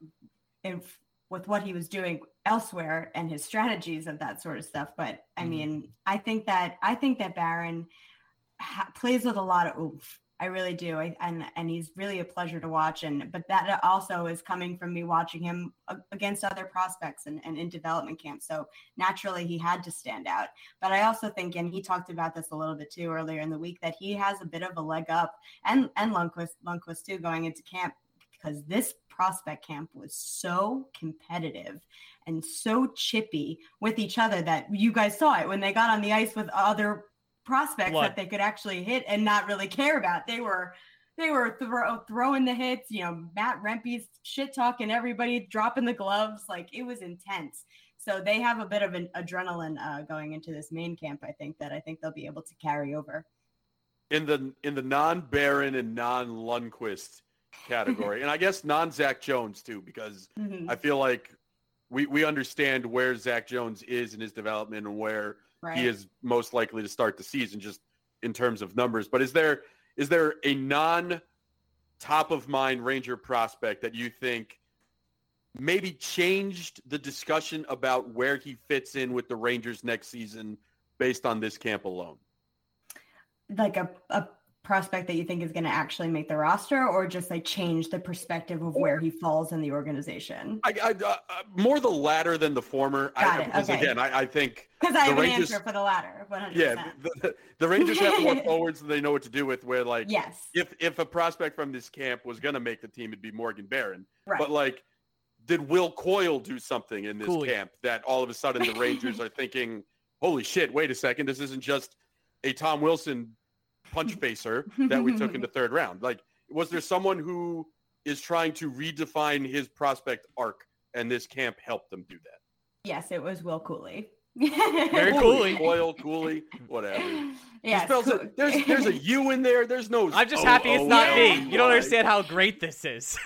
if with what he was doing elsewhere and his strategies of that sort of stuff. But I mm-hmm. mean, I think that I think that Barron ha- plays with a lot of oomph I really do. I, and and he's really a pleasure to watch. And but that also is coming from me watching him against other prospects and, and in development camp. So naturally he had to stand out. But I also think, and he talked about this a little bit too earlier in the week, that he has a bit of a leg up and and Lundkvist Lundkvist too going into camp because this prospect camp was so competitive and so chippy with each other that you guys saw it when they got on the ice with other prospects Blood. that they could actually hit and not really care about. They were they were throw, throwing the hits, you know, Matt Rempe's shit talking everybody, dropping the gloves. Like it was intense. So they have a bit of an adrenaline uh, going into this main camp. I think that I think they'll be able to carry over. In the in the non Barron and non Lundkvist category, and I guess non Zach Jones too, because mm-hmm. I feel like we we understand where Zach Jones is in his development and where right. he is most likely to start the season just in terms of numbers. But is there is there a non top of mind Ranger prospect that you think maybe changed the discussion about where he fits in with the Rangers next season based on this camp alone? Like a, a prospect that you think is going to actually make the roster or just like change the perspective of where he falls in the organization? I, I uh, uh more the latter than the former. Got I, it. Because okay. again, I, I think because I have Rangers, an answer for the latter. 100%. Yeah, the, the Rangers have more forwards than they know what to do with. Where like, yes, if if a prospect from this camp was going to make the team, it'd be Morgan Barron. Right. But like, did Will Cuylle do something in this Cooley. camp that all of a sudden the Rangers are thinking, "Holy shit! Wait a second, this isn't just a Tom Wilson punch facer that we took in the third round. Like, was there someone who is trying to redefine his prospect arc, and this camp helped them do that? Yes, it was Will Cuylle. Very Cooley, Coyle, Cooley, whatever. Yeah, there's there's a U in there. There's no. I'm just happy it's not me. You don't understand how great this is.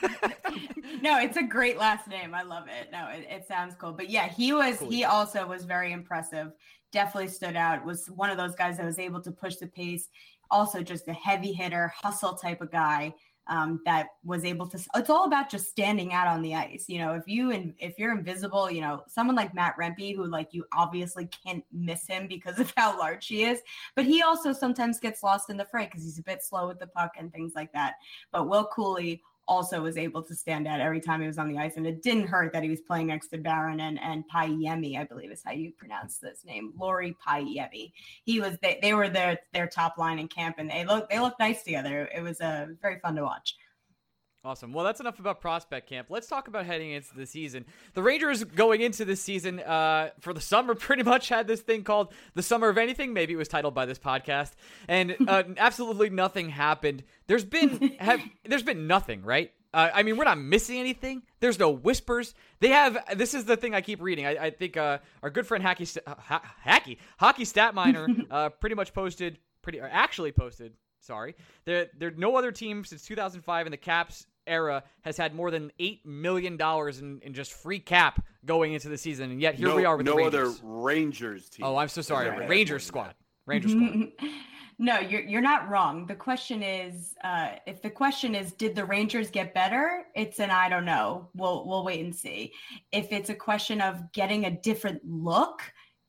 no, it's a great last name. I love it. No, it, it sounds cool. But yeah, he was. He also was very impressive. Definitely stood out. Was one of those guys that was able to push the pace also just a heavy hitter, hustle type of guy um, that was able to. It's all about just standing out on the ice. You know, if you and if you're invisible, you know, someone like Matt Rempe, who like you obviously can't miss him because of how large he is, but he also sometimes gets lost in the fray because he's a bit slow with the puck and things like that. But Will Cuylle also was able to stand out every time he was on the ice. And it didn't hurt that he was playing next to Barron and, and Pajemi, I believe is how you pronounce this name, Lauri Pajemi. He was, they, they were their, their top line in camp and they look, they looked nice together. It was uh, very fun to watch. Awesome. Well, that's enough about prospect camp. Let's talk about heading into the season. The Rangers going into this season uh, for the summer pretty much had this thing called the summer of anything. Maybe it was titled by this podcast, and uh, absolutely nothing happened. There's been have, there's been nothing, right? Uh, I mean, we're not missing anything. There's no whispers. They have. This is the thing I keep reading. I, I think uh, our good friend Hacky uh, ha- Hacky Hockey Stat Miner uh, pretty much posted pretty or actually posted sorry. There, there no other team since 2005 in the Caps era has had more than eight million dollars in, in just free cap going into the season, and yet here no, we are with no the other Rangers team. Oh, I'm so sorry, Rangers squad, Rangers squad. No, you're you're not wrong. The question is, uh, if the question is, did the Rangers get better? It's an I don't know. We'll we'll wait and see. If it's a question of getting a different look,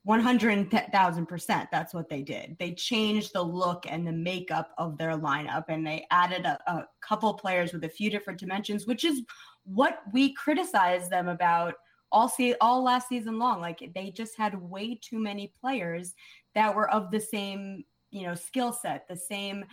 100,000%. That's what they did. They changed the look and the makeup of their lineup and they added a, a couple players with a few different dimensions, which is what we criticized them about all see all last season long. Like they just had way too many players that were of the same, you know, skill set, the same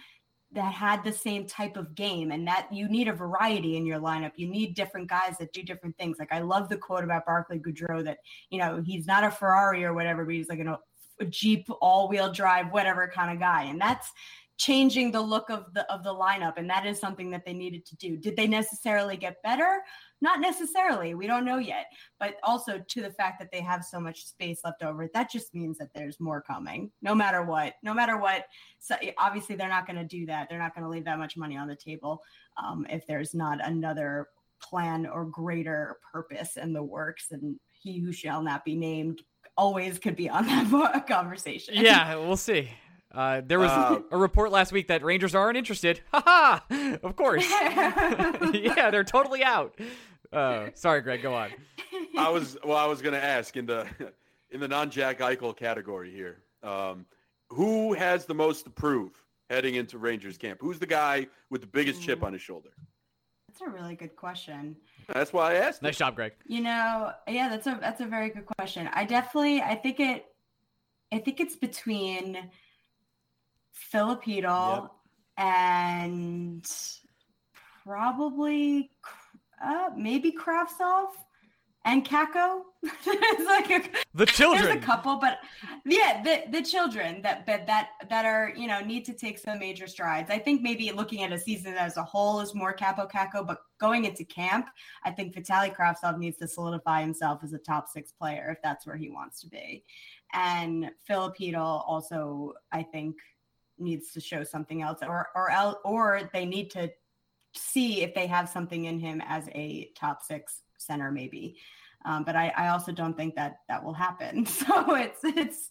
that had the same type of game and that you need a variety in your lineup. You need different guys that do different things. Like I love the quote about Barclay Goodrow that, you know, he's not a Ferrari or whatever, but he's like an, a Jeep all-wheel drive, whatever kind of guy. And that's changing the look of the of the lineup. And that is something that they needed to do. Did they necessarily get better? Not necessarily. We don't know yet. But also to the fact that they have so much space left over, that just means that there's more coming, no matter what. No matter what. So obviously, they're not going to do that. They're not going to leave that much money on the table um, if there's not another plan or greater purpose in the works. And he who shall not be named always could be on that conversation. Yeah, we'll see. Uh, there was uh, a report last week that Rangers aren't interested. Ha ha! Of course. yeah, they're totally out. Uh, sorry, Greg. Go on. I was well. I was going to ask in the in the non Jack Eichel category here. Um, who has the most to prove heading into Rangers camp? Who's the guy with the biggest chip on his shoulder? That's a really good question. That's why I asked. Nice job, Greg. You know, yeah, that's a that's a very good question. I definitely, I think it, I think it's between Filipino yep. and probably uh, maybe Kravtsov and Kakko. it's like a, the children. There's a couple, but yeah, the the children that that that that are you know need to take some major strides. I think maybe looking at a season as a whole is more Kaapo Kakko, but going into camp, I think Vitali Kravtsov needs to solidify himself as a top six player if that's where he wants to be, and Filipino also I think needs to show something else, or or or they need to see if they have something in him as a top six center, maybe. Um, but I, I also don't think that that will happen. So it's it's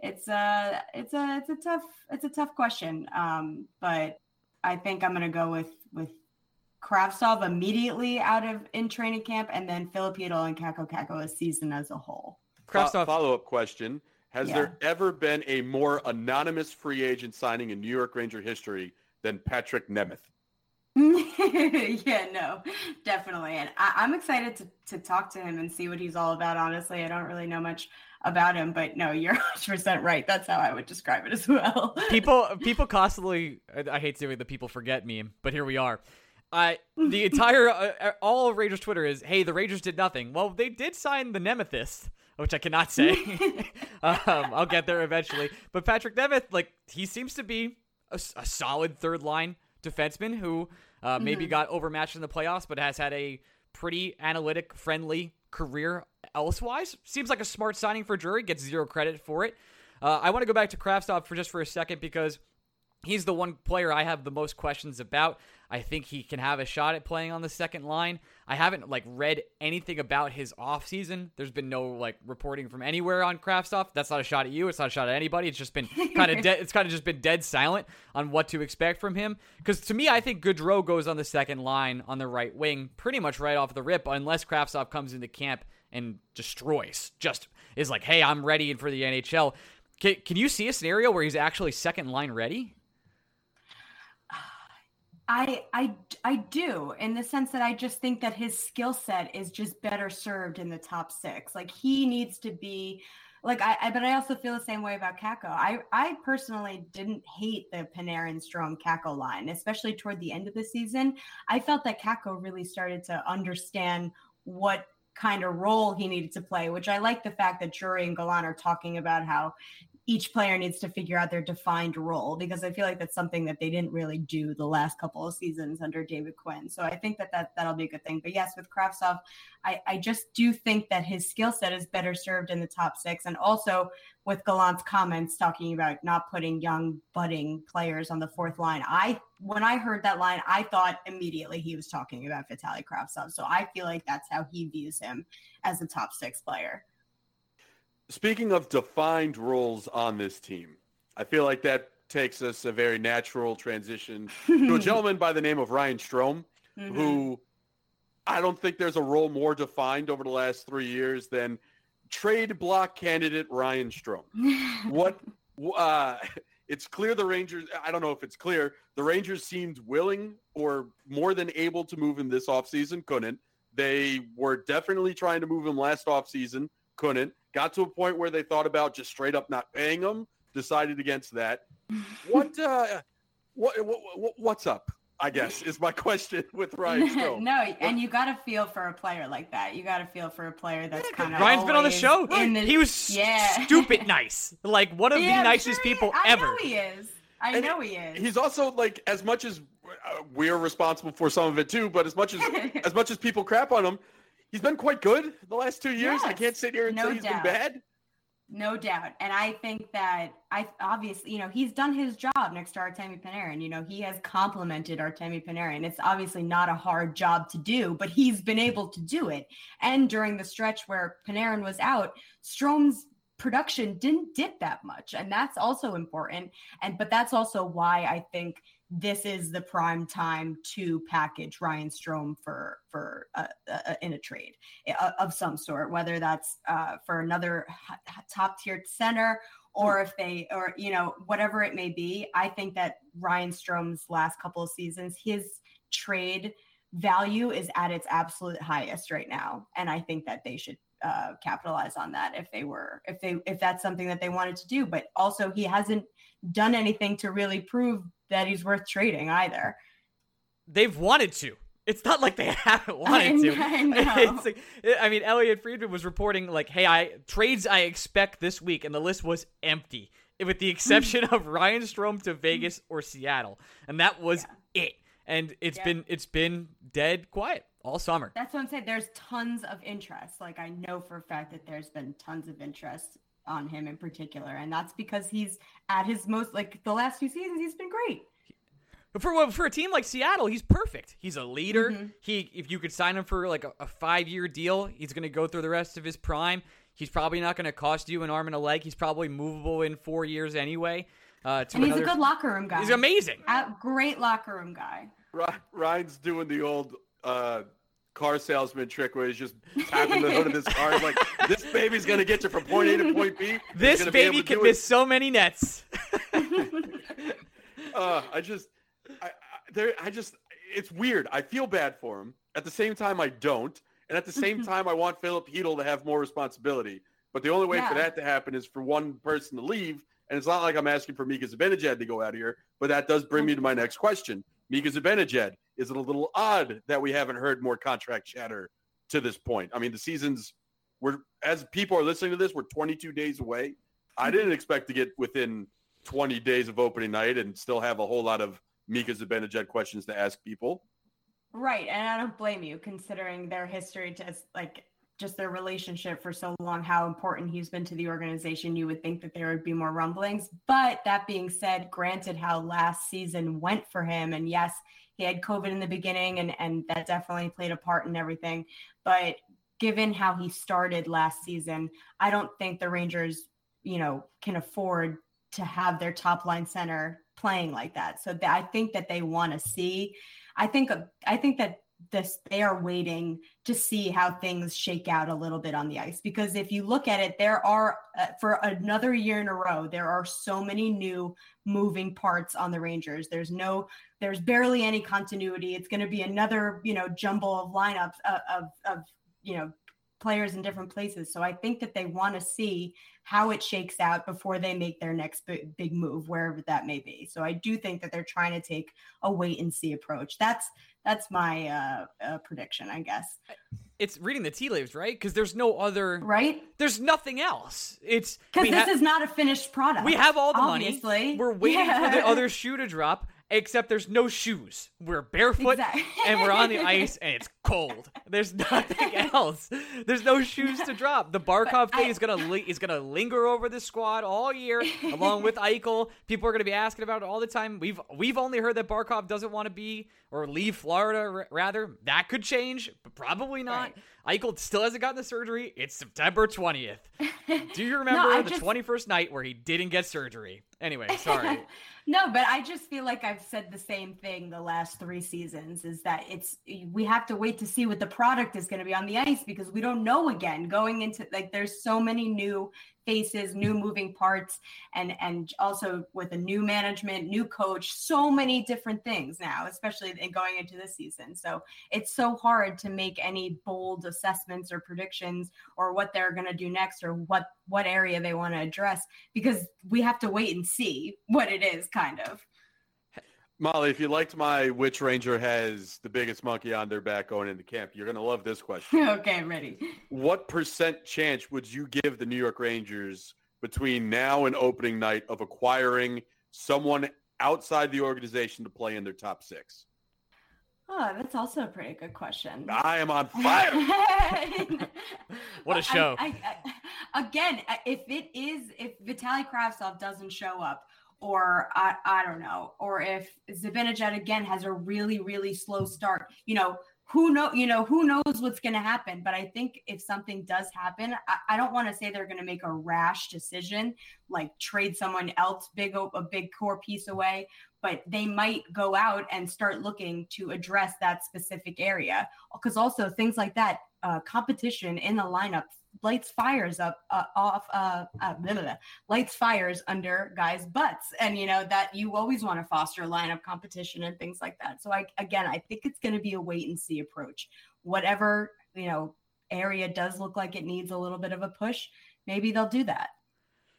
it's a it's a it's a tough it's a tough question. Um, but I think I'm gonna go with with Kravtsov immediately out of in training camp, and then Filipino and Kakko Kakko a season as a whole. Kravtsov. Follow up question: Has yeah. there ever been a more anonymous free agent signing in New York Ranger history than Patrik Nemeth? yeah, no, definitely. And I, am excited to, to talk to him and see what he's all about. Honestly, I don't really know much about him, but no, you're 100% right. That's how I would describe it as well. people, people constantly, I hate doing the people forget meme, but here we are. I the entire uh, uh, all Rangers Twitter is, hey, the Rangers did nothing. Well, they did sign the Nemethist, which I cannot say. um, I'll get there eventually. But Patrik Nemeth, like, he seems to be a, a solid third line defenseman who uh, maybe mm-hmm. got overmatched in the playoffs, but has had a pretty analytic, friendly career elsewise. Seems like a smart signing for Drury. Gets zero credit for it. Uh, I want to go back to Kravtsov for just for a second because he's the one player I have the most questions about. I think he can have a shot at playing on the second line. I haven't like read anything about his offseason. There's been no like reporting from anywhere on Kravtsov. That's not a shot at you. It's not a shot at anybody. It's just been kind of dead. It's kind of just been dead silent on what to expect from him. Because to me, I think Goodrow goes on the second line on the right wing pretty much right off the rip, unless Kravtsov comes into camp and destroys. Just is like, hey, I'm ready for the NHL. Can, can you see a scenario where he's actually second line ready? I I I do in the sense that I just think that his skill set is just better served in the top six. Like he needs to be like I, I, but I also feel the same way about Kakko. I I personally didn't hate the Panarin Strome Kakko line, especially toward the end of the season. I felt that Kakko really started to understand what kind of role he needed to play, which I like the fact that Drury and Gallant are talking about how each player needs to figure out their defined role because I feel like that's something that they didn't really do the last couple of seasons under David Quinn. So I think that, that that'll be a good thing. But yes, with Kravtsov, I, I just do think that his skill set is better served in the top six. And also with Gallant's comments talking about not putting young budding players on the fourth line. I when I heard that line, I thought immediately he was talking about Vitali Kravtsov. So I feel like that's how he views him as a top six player. Speaking of defined roles on this team, I feel like that takes us a very natural transition to a gentleman by the name of Ryan Strome, mm-hmm. who I don't think there's a role more defined over the last three years than trade block candidate Ryan Strome. what? Uh, it's clear the Rangers. I don't know if it's clear. The Rangers seemed willing or more than able to move him this offseason. Couldn't. They were definitely trying to move him last offseason. Couldn't. Got to a point where they thought about just straight up not paying him. Decided against that. what uh, what, what what's up? I guess is my question with Ryan Strome. no, and you got to feel for a player like that. You got to feel for a player that's kind of. Ryan's been on the show. The, he was yeah. stupid nice. Like one of yeah, the nicest sure people I ever. Know he is. I and know he is. He's also like as much as uh, we're responsible for some of it too, but as much as as much as people crap on him, he's been quite good the last two years. Yes, I can't sit here and no say he's doubt. been bad. No doubt. And I think that I obviously, you know, he's done his job next to Artemi Panarin. You know, he has complimented Artemi Panarin. It's obviously not a hard job to do, but he's been able to do it. And during the stretch where Panarin was out, Strome's production didn't dip that much. And that's also important. And but that's also why I think this is the prime time to package Ryan Strome for for uh, uh, in a trade uh, of some sort, whether that's uh, for another top tier center or if they or you know whatever it may be. I think that Ryan Strome's last couple of seasons, his trade value is at its absolute highest right now, and I think that they should uh, capitalize on that if they were if they if that's something that they wanted to do. But also, he hasn't done anything to really prove that he's worth trading either. They've wanted to. It's not like they haven't wanted to. I, know. Like, I mean, Elliot Friedman was reporting like, "Hey, I trades I expect this week," and the list was empty, with the exception of Ryan Strome to Vegas or Seattle, and that was yeah. it. And it's yeah. been it's been dead quiet all summer. That's what I'm saying. There's tons of interest. Like I know for a fact that there's been tons of interest on him in particular, and that's because he's at his most like the last few seasons. He's been great. For for a team like Seattle, he's perfect. He's a leader. Mm-hmm. He if you could sign him for like a, a five year deal, he's going to go through the rest of his prime. He's probably not going to cost you an arm and a leg. He's probably movable in four years anyway. Uh, and he's another... a good locker room guy. He's amazing. A great locker room guy. Ryan's doing the old uh, car salesman trick where he's just tapping the hood of this car like this baby's gonna get you from point A to point B. This baby can miss so many nets. uh, I just, I, I, there, I just, it's weird. I feel bad for him. At the same time, I don't, and at the same time, I want Filip Chytil to have more responsibility. But the only way yeah. for that to happen is for one person to leave. And it's not like I'm asking for Mika Zibanejad to go out of here, but that does bring me to my next question. Mika Zibanejad, is it a little odd that we haven't heard more contract chatter to this point? I mean, the season's we're as people are listening to this, we're 22 days away. I mm-hmm. didn't expect to get within 20 days of opening night and still have a whole lot of Mika Zibanejad questions to ask people. Right, and I don't blame you considering their history Just like just their relationship for so long, how important he's been to the organization, you would think that there would be more rumblings. But that being said, granted how last season went for him, and yes, he had COVID in the beginning, and and that definitely played a part in everything. But given how he started last season, I don't think the Rangers, you know, can afford to have their top line center playing like that. So th- I think that they want to see. I think I think that this they are waiting to see how things shake out a little bit on the ice. Because if you look at it there are uh, for another year in a row there are so many new moving parts on the rangers. There's no there's barely any continuity. It's going to be another you know jumble of lineups of, uh, of, of you know players in different places. So i think that they want to see how it shakes out before they make their next big move wherever that may be. So i do think that they're trying to take a wait and see approach. That's that's my uh, uh, prediction, I guess. It's reading the tea leaves, right? Because there's no other right. There's nothing else. It's because this ha- is not a finished product. We have all the obviously. money. We're waiting yeah. for the other shoe to drop except there's no shoes. We're barefoot exactly. and we're on the ice and it's cold. There's nothing else. There's no shoes to drop. The Barkov thing I, is gonna li- is gonna linger over the squad all year, along with Eichel. People are gonna be asking about it all the time. We've we've only heard that Barkov doesn't want to be or leave Florida. R- rather, that could change, but probably not. Right. Eichel still hasn't gotten the surgery. It's September 20th. Do you remember no, the just... 21st night where he didn't get surgery? Anyway, sorry. No, but I just feel like I've said the same thing the last three seasons is that it's we have to wait to see what the product is going to be on the ice because we don't know again. Going into like there's so many new faces, new moving parts, and and also with a new management, new coach, so many different things now, especially going into this season. So it's so hard to make any bold assessments or predictions or what they're going to do next or what what area they want to address because we have to wait and see what it is, kind of. Mollie, if you liked my which Ranger has the biggest monkey on their back going into camp, you're going to love this question. okay, I'm ready. What percent chance would you give the New York Rangers between now and opening night of acquiring someone outside the organization to play in their top six? Oh, that's also a pretty good question. I am on fire. what a show. I, I, I, again, if it is, if Vitali Kravtsov doesn't show up, or I, I don't know, or if Zibanejad again has a really, really slow start, you know, who know, you know, who knows what's going to happen. But I think if something does happen, I, I don't want to say they're going to make a rash decision, like trade someone else big, a big core piece away, but they might go out and start looking to address that specific area. Because also things like that, uh, competition in the lineup lights fires up uh, off uh, uh blah, blah, blah, lights fires under guys butts and you know that you always want to foster lineup competition and things like that. So i again i think it's going to be a wait and see approach. Whatever you know area does look like it needs a little bit of a push maybe they'll do that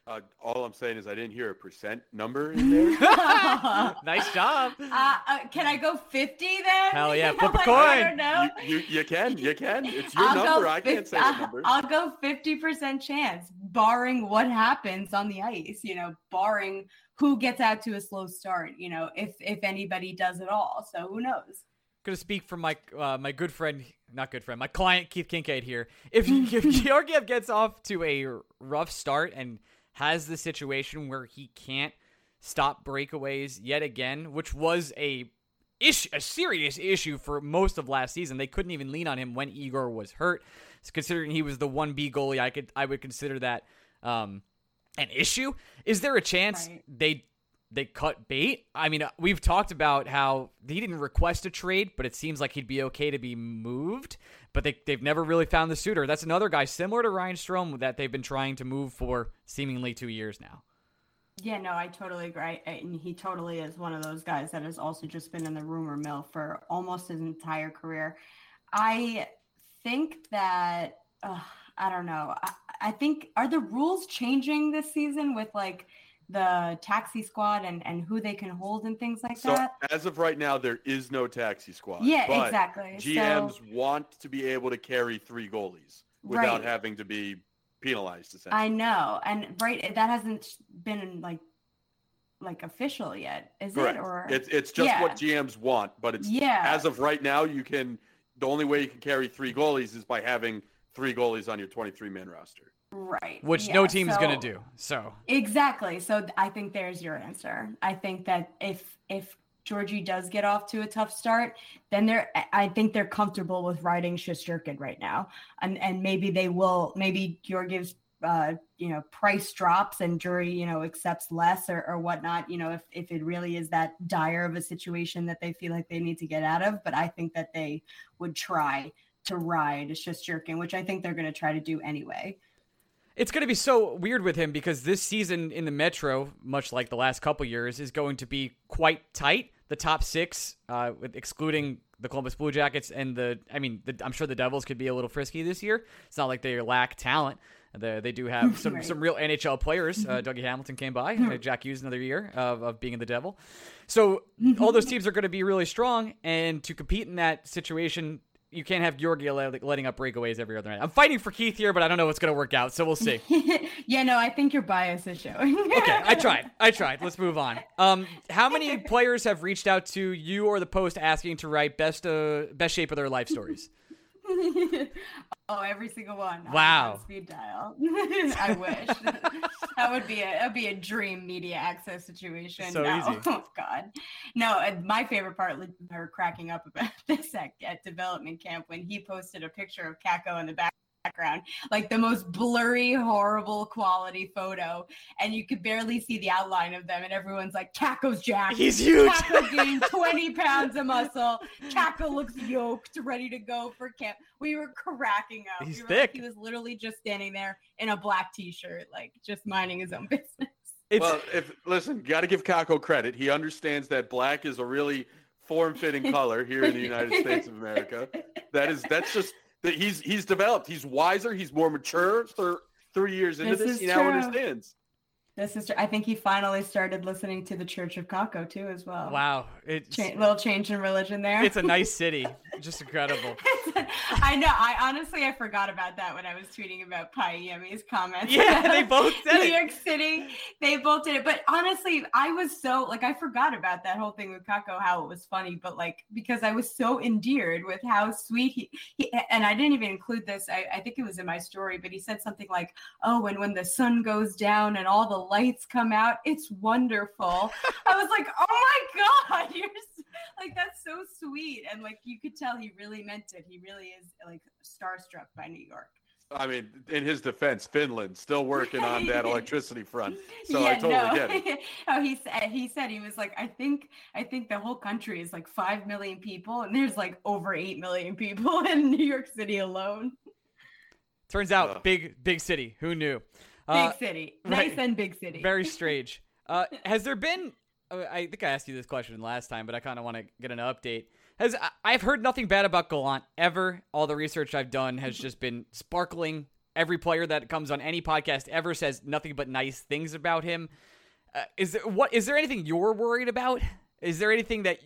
uh, all I'm saying is I didn't hear a percent number in there. nice job. Uh, uh, can I go 50 then? Hell yeah, flip a like, coin. I don't know. You, you, you, can, you can. It's your I'll number. Go I can't say the number. I'll go 50% chance, barring what happens on the ice, you know, barring who gets out to a slow start, you know, if if anybody does at all. So who knows? Going to speak from my uh, my good friend, not good friend, my client Keith Kinkaid here. If if Georgiev gets off to a rough start and has the situation where he can't stop breakaways yet again, which was a issue, a serious issue for most of last season. They couldn't even lean on him when Igor was hurt. So considering he was the one B goalie, I could I would consider that um, an issue. Is there a chance right. they they cut bait? I mean, uh, we've talked about how he didn't request a trade, but it seems like he'd be okay to be moved but they, they've never really found the suitor. That's another guy similar to Ryan Strome that they've been trying to move for seemingly two years now. Yeah, no, I totally agree. And he totally is one of those guys that has also just been in the rumor mill for almost his entire career. I think that, uh, I don't know. I, I think, are the rules changing this season with like, the taxi squad and, and who they can hold and things like so that? As of right now, there is no taxi squad. Yeah, exactly. GMs so, want to be able to carry three goalies without right. having to be penalized. To say I know, and right, that hasn't been like like official yet, is Correct. it? Or it's it's just yeah. what GMs want, but it's yeah. As of right now, you can. The only way you can carry three goalies is by having three goalies on your 23 man roster. Right. Which yeah, no team's so, going to do. So Exactly. So I think there's your answer. I think that if if Georgie does get off to a tough start, then they're I think they're comfortable with riding Shesterkin right now. And and maybe they will maybe Georgiev's uh, you know, price drops and Drury, you know, accepts less or, or whatnot, you know, if, if it really is that dire of a situation that they feel like they need to get out of. But I think that they would try to ride Shesterkin, which I think they're going to try to do anyway. It's going to be so weird with him because this season in the Metro, much like the last couple years, is going to be quite tight. The top six, uh, excluding the Columbus Blue Jackets and the, I mean, the, I'm sure the Devils could be a little frisky this year. It's not like they lack talent. They, they do have some, right. some real NHL players. Uh, Dougie Hamilton came by. Uh, Jack Hughes another year of, of being in the Devil. So all those teams are going to be really strong, and to compete in that situation, you can't have Georgia letting up breakaways every other night. I'm fighting for Keith here, but I don't know what's going to work out, so we'll see. yeah, no, I think your bias is showing. okay, I tried. I tried. Let's move on. Um, how many players have reached out to you or the Post asking to write best uh, best shape of their life stories? oh, every single one. Wow. speed dial. I wish that would be a that'd be a dream media access situation. So no. easy. Oh God, no. My favorite part, was her cracking up about this at, at development camp when he posted a picture of Kakko in the back background, like the most blurry, horrible quality photo, and you could barely see the outline of them. And everyone's like, "Kakko's Jack. He's huge. Kakko gained 20 pounds of muscle. Kakko looks yoked, ready to go for camp." We were cracking up. He's we thick. Like, he was literally just standing there in a black t-shirt, like just minding his own business. It's, well, if listen, got to give Kakko credit. He understands that black is a really form-fitting color here in the United States of America. That is that's just that he's he's developed. He's wiser. He's more mature. Thir- three years into this, this, he true. now understands. This is. I think he finally started listening to the Church of Kakko too, as well. Wow, it's Cha- little change in religion there. it's a nice city, just incredible. I know. I honestly I forgot about that when I was tweeting about Piami's comments. Yeah, they both it. New it. York City. They both did it. But honestly, I was so like I forgot about that whole thing with Kakko, how it was funny, but like because I was so endeared with how sweet he, he and I didn't even include this. I, I think it was in my story, but he said something like, Oh, and when the sun goes down and all the lights come out, it's wonderful. I was like, Oh my God, you're s- like that's so sweet. And like you could tell he really meant it. He really is like starstruck by New York. I mean, in his defense, Finland still working on that electricity front. So I totally get it. oh, he said he said he was like, I think I think the whole country is like five million people, and there's like over eight million people in New York City alone. Turns out, Ugh. big big city. Who knew? Big Uh, city, right. nice and big city. very strange. Uh, has there been? I think I asked you this question last time, but I kind of want to get an update. Has I've heard nothing bad about Gallant ever. All the research I've done has just been sparkling. Every player that comes on any podcast ever says nothing but nice things about him. Uh, is there what? Is there anything you're worried about? Is there anything that?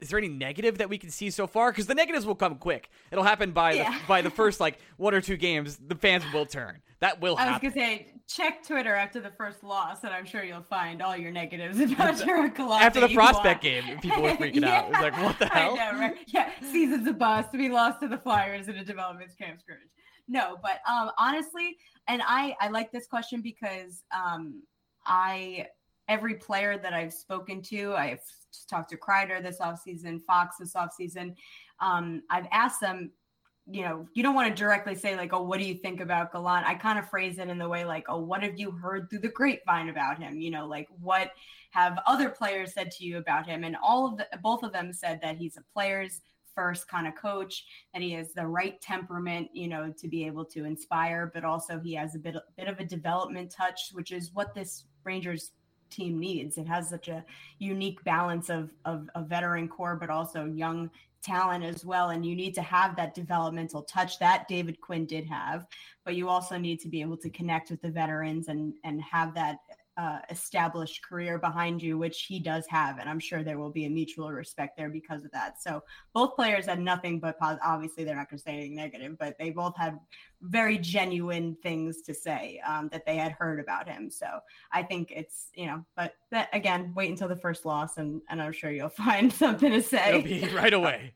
Is there any negative that we can see so far? Because the negatives will come quick. It'll happen by Yeah. the, by the first like one or two games. The fans will turn. That will happen. I was gonna say, check Twitter after the first loss, and I'm sure you'll find all your negatives about Gallant After the prospect game, people were freaking out. It was like, what the hell? Know, right? Yeah, season's a bust. We lost to the Flyers in a development camp scrimmage. No, but um, honestly, and I I like this question because um, I every player that I've spoken to, I've talked to Kreider this offseason, Fox this offseason. Um, I've asked them, you know, you don't want to directly say like, oh, what do you think about Gallant? I kind of phrase it in the way like, oh, what have you heard through the grapevine about him? You know, like what have other players said to you about him? And all of the both of them said that he's a player's first kind of coach, that he has the right temperament, you know, to be able to inspire, but also he has a bit bit of a development touch, which is what this Rangers team needs. It has such a unique balance of of a veteran core, but also young talent as well. And you need to have that developmental touch that David Quinn did have, but you also need to be able to connect with the veterans and and have that uh, established career behind you, which he does have, and I'm sure there will be a mutual respect there because of that. So both players had nothing but pos- obviously they're not going to say anything negative, but they both had very genuine things to say um, that they had heard about him. So I think it's you know, but that again, wait until the first loss, and and I'm sure you'll find something to say. It'll be right away.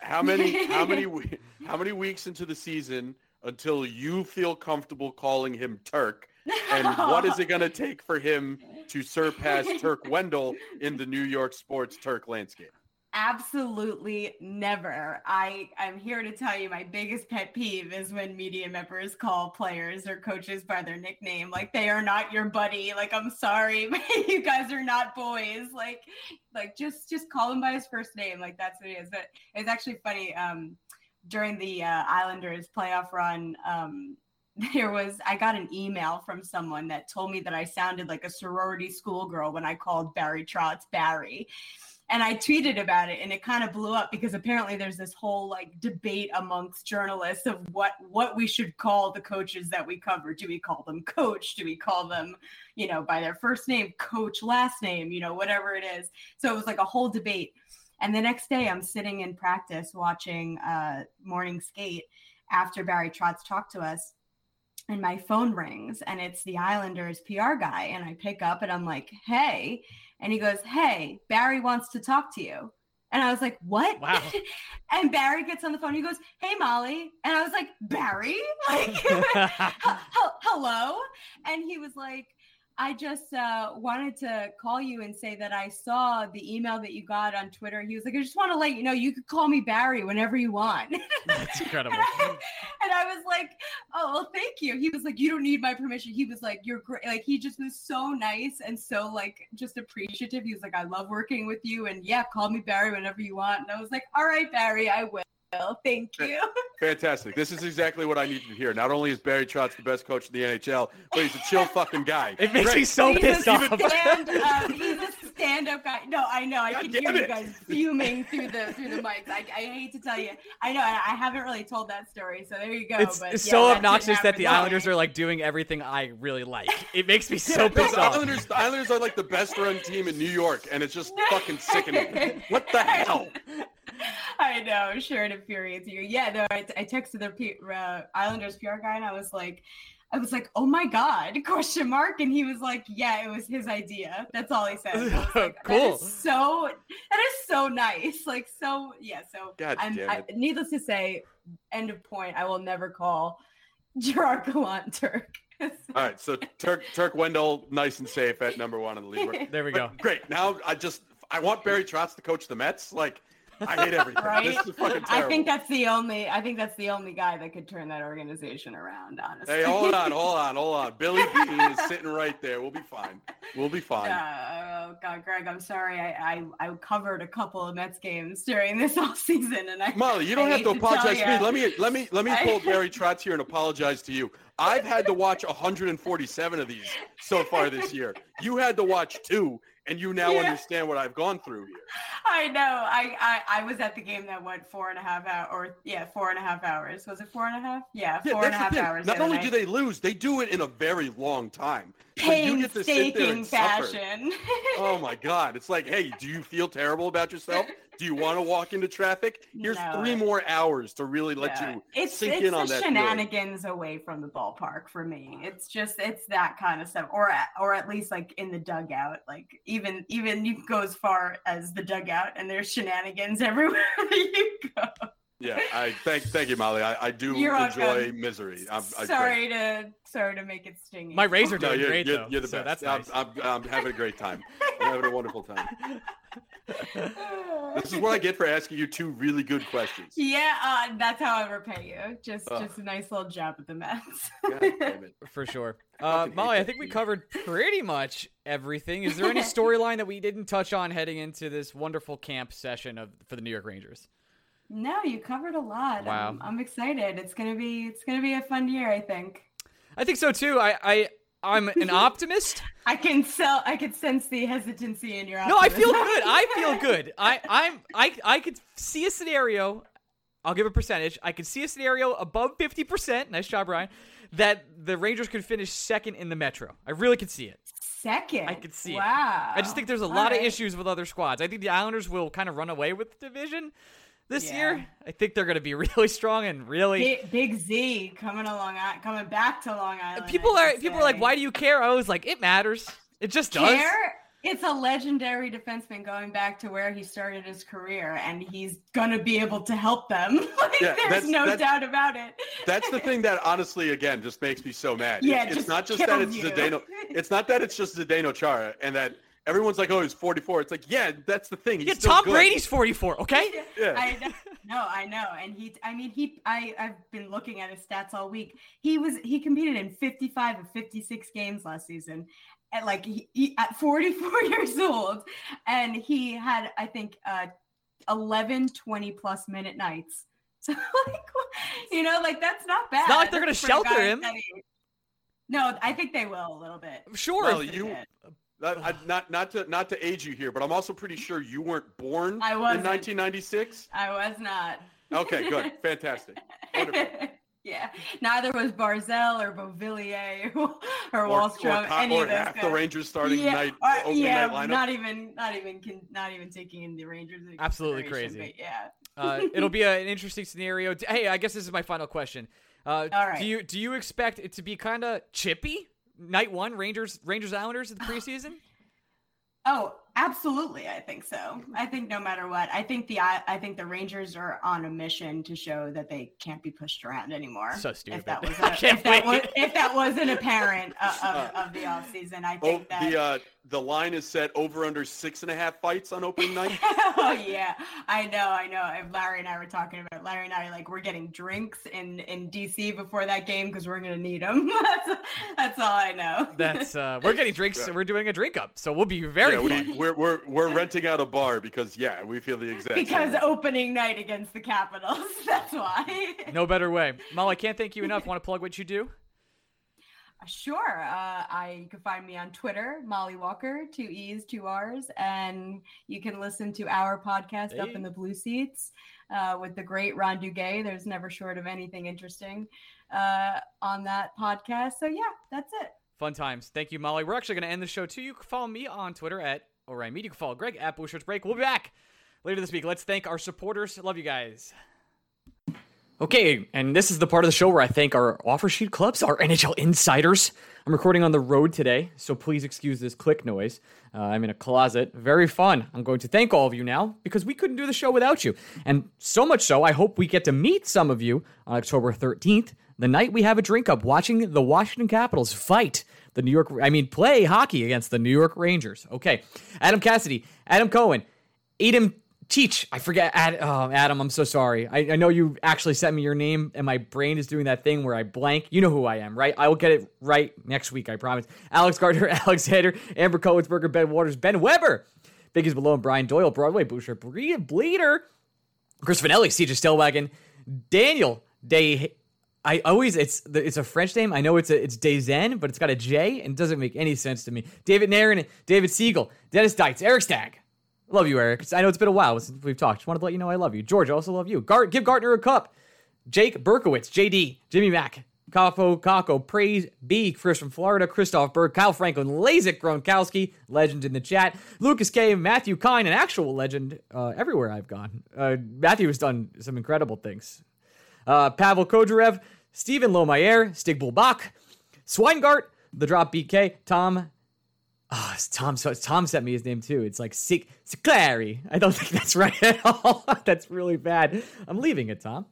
How many how many we- how many weeks into the season until you feel comfortable calling him Turk? And what is it going to take for him to surpass Turk Wendell in the New York sports Turk landscape? Absolutely never. I I'm here to tell you my biggest pet peeve is when media members call players or coaches by their nickname like they are not your buddy. Like I'm sorry, but you guys are not boys. Like like just just call him by his first name. Like that's what it is. But it's actually funny um during the uh, Islanders playoff run um there was I got an email from someone that told me that I sounded like a sorority schoolgirl when I called Barry Trotz Barry and I tweeted about it and it kind of blew up because apparently there's this whole like debate amongst journalists of what what we should call the coaches that we cover. Do we call them coach? Do we call them, you know, by their first name, coach last name, you know, whatever it is. So it was like a whole debate. And the next day I'm sitting in practice watching uh morning skate after Barry Trotz talked to us and my phone rings and it's the Islanders PR guy and I pick up and I'm like, "Hey." And he goes, Hey, Barry wants to talk to you. And I was like, What? Wow. and Barry gets on the phone. He goes, Hey, Mollie. And I was like, Barry? Like, "Hel- hel- hello? And he was like, I just uh, wanted to call you and say that I saw the email that you got on Twitter. He was like, I just want to let you know you could call me Barry whenever you want. That's incredible. And I, and I was like, "Oh, well, thank you." He was like, "You don't need my permission." He was like, "You're great." Like he just was so nice and so like just appreciative. He was like, "I love working with you," and yeah, call me Barry whenever you want. And I was like, "All right, Barry, I will." Thank you. Fantastic. This is exactly what I needed to hear. Not only is Barry Trotz the best coach in the NHL, but he's a chill fucking guy. It makes Great. me so He's pissed a off. stand, uh, he's, a, stand-up guy. No, I know. I God can damn hear you guys fuming through the through the mics. I, I hate to tell you. I know. I, I haven't really told that story, so there you go. It's, but it's yeah, so obnoxious that the to me. Islanders are like doing everything I really like. It makes me so the pissed off. Islanders, the Islanders are like the best run team in New York, and it's just fucking sickening. What the hell? I know, I'm sure it infuriates you. Yeah, no, I, I texted the P, uh, Islanders PR guy and I was like, I was like, oh my god, question mark, and he was like, yeah, it was his idea. That's all he said. Like, Cool. is so that is so nice. Like so, yeah. So God I'm. damn I, needless to say, end of point. I will never call Gerard Gallant Turk. All right, so Turk Turk Wendell, nice and safe at number one on the league. There we But go. Great. Now I just I want Barry Trotz to coach the Mets. Like I hate everything. Right? This is fucking terrible. I think that's the only. I think that's the only guy that could turn that organization around. Honestly. Hey, hold on, hold on, hold on. Billy Beane is sitting right there. We'll be fine. We'll be fine. Uh, oh God, Greg, I'm sorry. I, I I covered a couple of Mets games during this off season, and I Mollie, you don't I have to to apologize to me. Let me let me let me pull Barry Trotz here and apologize to you. I've had to watch 147 of these so far this year. You had to watch two, and you now Yeah. understand what I've gone through here. I know. I, I I was at the game that went four and a half hours, or yeah, four and a half hours. Was it four and a half? Yeah, Yeah, four and a half hours. Not only do they lose, they do it in a very long time. So you get to sit there painstaking fashion. Oh my God! It's like, hey, do you feel terrible about yourself? Do you want to walk into traffic? Here's No. three more hours to really let Yeah. you it's sink it's in on that. shenanigans away from the ballpark for me. It's just it's that kind of stuff, or at, or at least like in the dugout. Like even even you go as far as the dugout, and there's shenanigans everywhere you go. Yeah, I thank thank you, Mollie. I, I do You're enjoy welcome. misery. I'm, I, sorry to sorry to make it stingy. My razor are No, doing you're, great you're, though. you're the so best. that's nice. I'm, I'm, I'm having a great time. I'm having a wonderful time. This is what I get for asking you two really good questions. Yeah, uh, that's how I repay you. Just Ugh. just a nice little jab at the Mets. God damn it. For sure. Uh, Mollie, I think we covered pretty much everything. Is there any storyline that we didn't touch on heading into this wonderful camp session of for the New York Rangers? No, you covered a lot. Wow. I'm, I'm excited. It's gonna be it's gonna be a fun year. I think. I think so too. I, I I'm an optimist. I can sell. I can sense the hesitancy in your. No, I feel good. I feel good. I I'm I I could see a scenario. I'll give a percentage. I could see a scenario above fifty percent. Nice job, Ryan. That the Rangers could finish second in the Metro. I really could see it. Second. I could see it. Wow. I just think there's a All lot of issues with other squads. I think the Islanders will kind of run away with the division this Yeah. year. I think they're going to be really strong and really. Big, Big Z coming along, coming back to Long Island. people are should people are like, why do you care? I was like, it matters. It just does. care? It's a legendary defenseman going back to where he started his career, and he's gonna be able to help them. like, Yeah, there's that's- no that's- doubt about it. That's the thing that honestly, again, just makes me so mad. Yeah, it's, it's not just that it's you. Zdeno. It's not that it's just Zdeno Chara and that everyone's like, oh, he's 44. It's like, yeah, that's the thing. He's Yeah, still Tom good. Brady's 44. Okay. Yeah. I know, no, I know, and he. I mean, he. I. I've been looking at his stats all week. He was. He competed in 55 of 56 games last season, at like he, he, at 44 years old, and he had I think uh 11 20 plus minute nights. So like, you know, like that's not bad. not like they're gonna shelter him. No, I think they will a little bit. Sure. Well, you- good. Not, I, not not to not to age you here, but I'm also pretty sure you weren't born I in wasn't. 1996. I was not. Okay, good, fantastic. Wonderful. yeah, neither was Barzal or Beauvillier or, or, Or, Wahlstrom. or, co- any or of those half the. Rangers starting yeah, night or- opening yeah, night lineup. not even, not even, con- not even taking in the Rangers. Absolutely crazy. but yeah. uh, it'll be a, an interesting scenario. Hey, I guess this is my final question. Uh, All right. Do you do you expect it to be kind of chippy? Night one, Rangers Rangers Islanders in the preseason. Oh, absolutely. I think so. I think no matter what, I think the I, I think the Rangers are on a mission to show that they can't be pushed around anymore. So stupid. If that was, I a, can't if, that was, if that wasn't apparent uh, of, of the offseason, I Oh, think that. the uh, the line is set over under six and a half fights on opening night. oh yeah, I know, I know. And Larry and I were talking about. it. Larry and I are like, we're getting drinks in in DC before that game because we're gonna need them. that's, that's all I know. That's uh, we're getting drinks. We're doing a drink up, so we'll be very. yeah, we, we're, we're we're renting out a bar because yeah, we feel the exact because way. opening night against the Capitals. That's why. no better way. Mollie, I can't thank you enough. Want to plug what you do? Sure. Uh, I you can find me on Twitter, Mollie Walker, two E's, two R's, and you can listen to our podcast hey. up in the blue seats uh, with the great Ron Duguay. There's never short of anything interesting uh, on that podcast. So yeah, that's it. Fun times. Thank you, Mollie. We're actually going to end the show too. You can follow me on Twitter at Orion Media. Follow Greg at Blue Shirts Break. We'll be back later this week. Let's thank our supporters. Love you guys. Okay, and this is the part of the show where I thank our offer sheet clubs, our NHL insiders. I'm recording on the road today, so please excuse this click noise. Uh, I'm in a closet. Very fun. I'm going to thank all of you now because we couldn't do the show without you. And so much so, I hope we get to meet some of you on October 13th, the night we have a drink up watching the Washington Capitals fight the New York, I mean, play hockey against the New York Rangers. Okay. Adam Cassidy, Adam Cohen, Adam Teach, I forget. Ad, oh, Adam, I'm so sorry. I, I, know you actually sent me your name, and my brain is doing that thing where I blank. You know who I am, right? I will get it right next week, I promise. Alex Gardner, Alexander, Amber Coatsberger, Ben Waters, Ben Weber, Biggies Below, and Brian Doyle, Broadway, Boucher, Bleeder, Chris Finelli, CJ Stellwagen, Daniel Day. I always it's it's a French name. I know it's a it's Dezen, but it's got a J and doesn't make any sense to me. David Nairn, David Siegel, Dennis Dietz, Eric Stagg, Love you, Eric. I know it's been a while since we've talked. Just wanted to let you know I love you. George, I also love you. Gart, give Gartner a cup. Jake Berkowitz, JD, Jimmy Mack, Capo, Kako, Praise B, Chris from Florida, Christoph Berg, Kyle Franklin, Lazik Gronkowski, legend in the chat, Lucas K, Matthew Kine, an actual legend uh, everywhere I've gone. Uh, Matthew has done some incredible things. Uh, Pavel Kodarev, Stephen Lomayer, Stig Bulbach, Swingart, The Drop BK, Tom Oh, Tom. So Tom sent me his name too. It's like Sick Clary. I don't think that's right at all. that's really bad. I'm leaving it, Tom.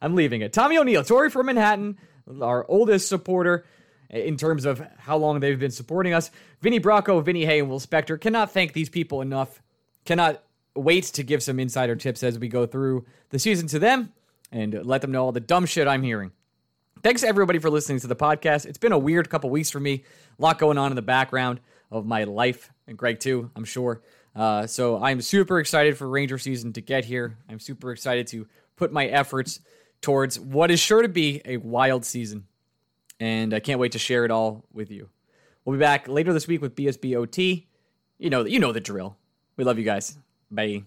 I'm leaving it. Tommy O'Neill, Tori from Manhattan, our oldest supporter in terms of how long they've been supporting us. Vinny Bracco, Vinny Hay, and Will Spector. Cannot thank these people enough. Cannot wait to give some insider tips as we go through the season to them and let them know all the dumb shit I'm hearing. Thanks everybody for listening to the podcast. It's been a weird couple weeks for me. A lot going on in the background of my life, and Greg too, I'm sure. Uh, so I'm super excited for Ranger season to get here. I'm super excited to put my efforts towards what is sure to be a wild season, and I can't wait to share it all with you. We'll be back later this week with BSBOT. You know, you know the drill. We love you guys. Bye.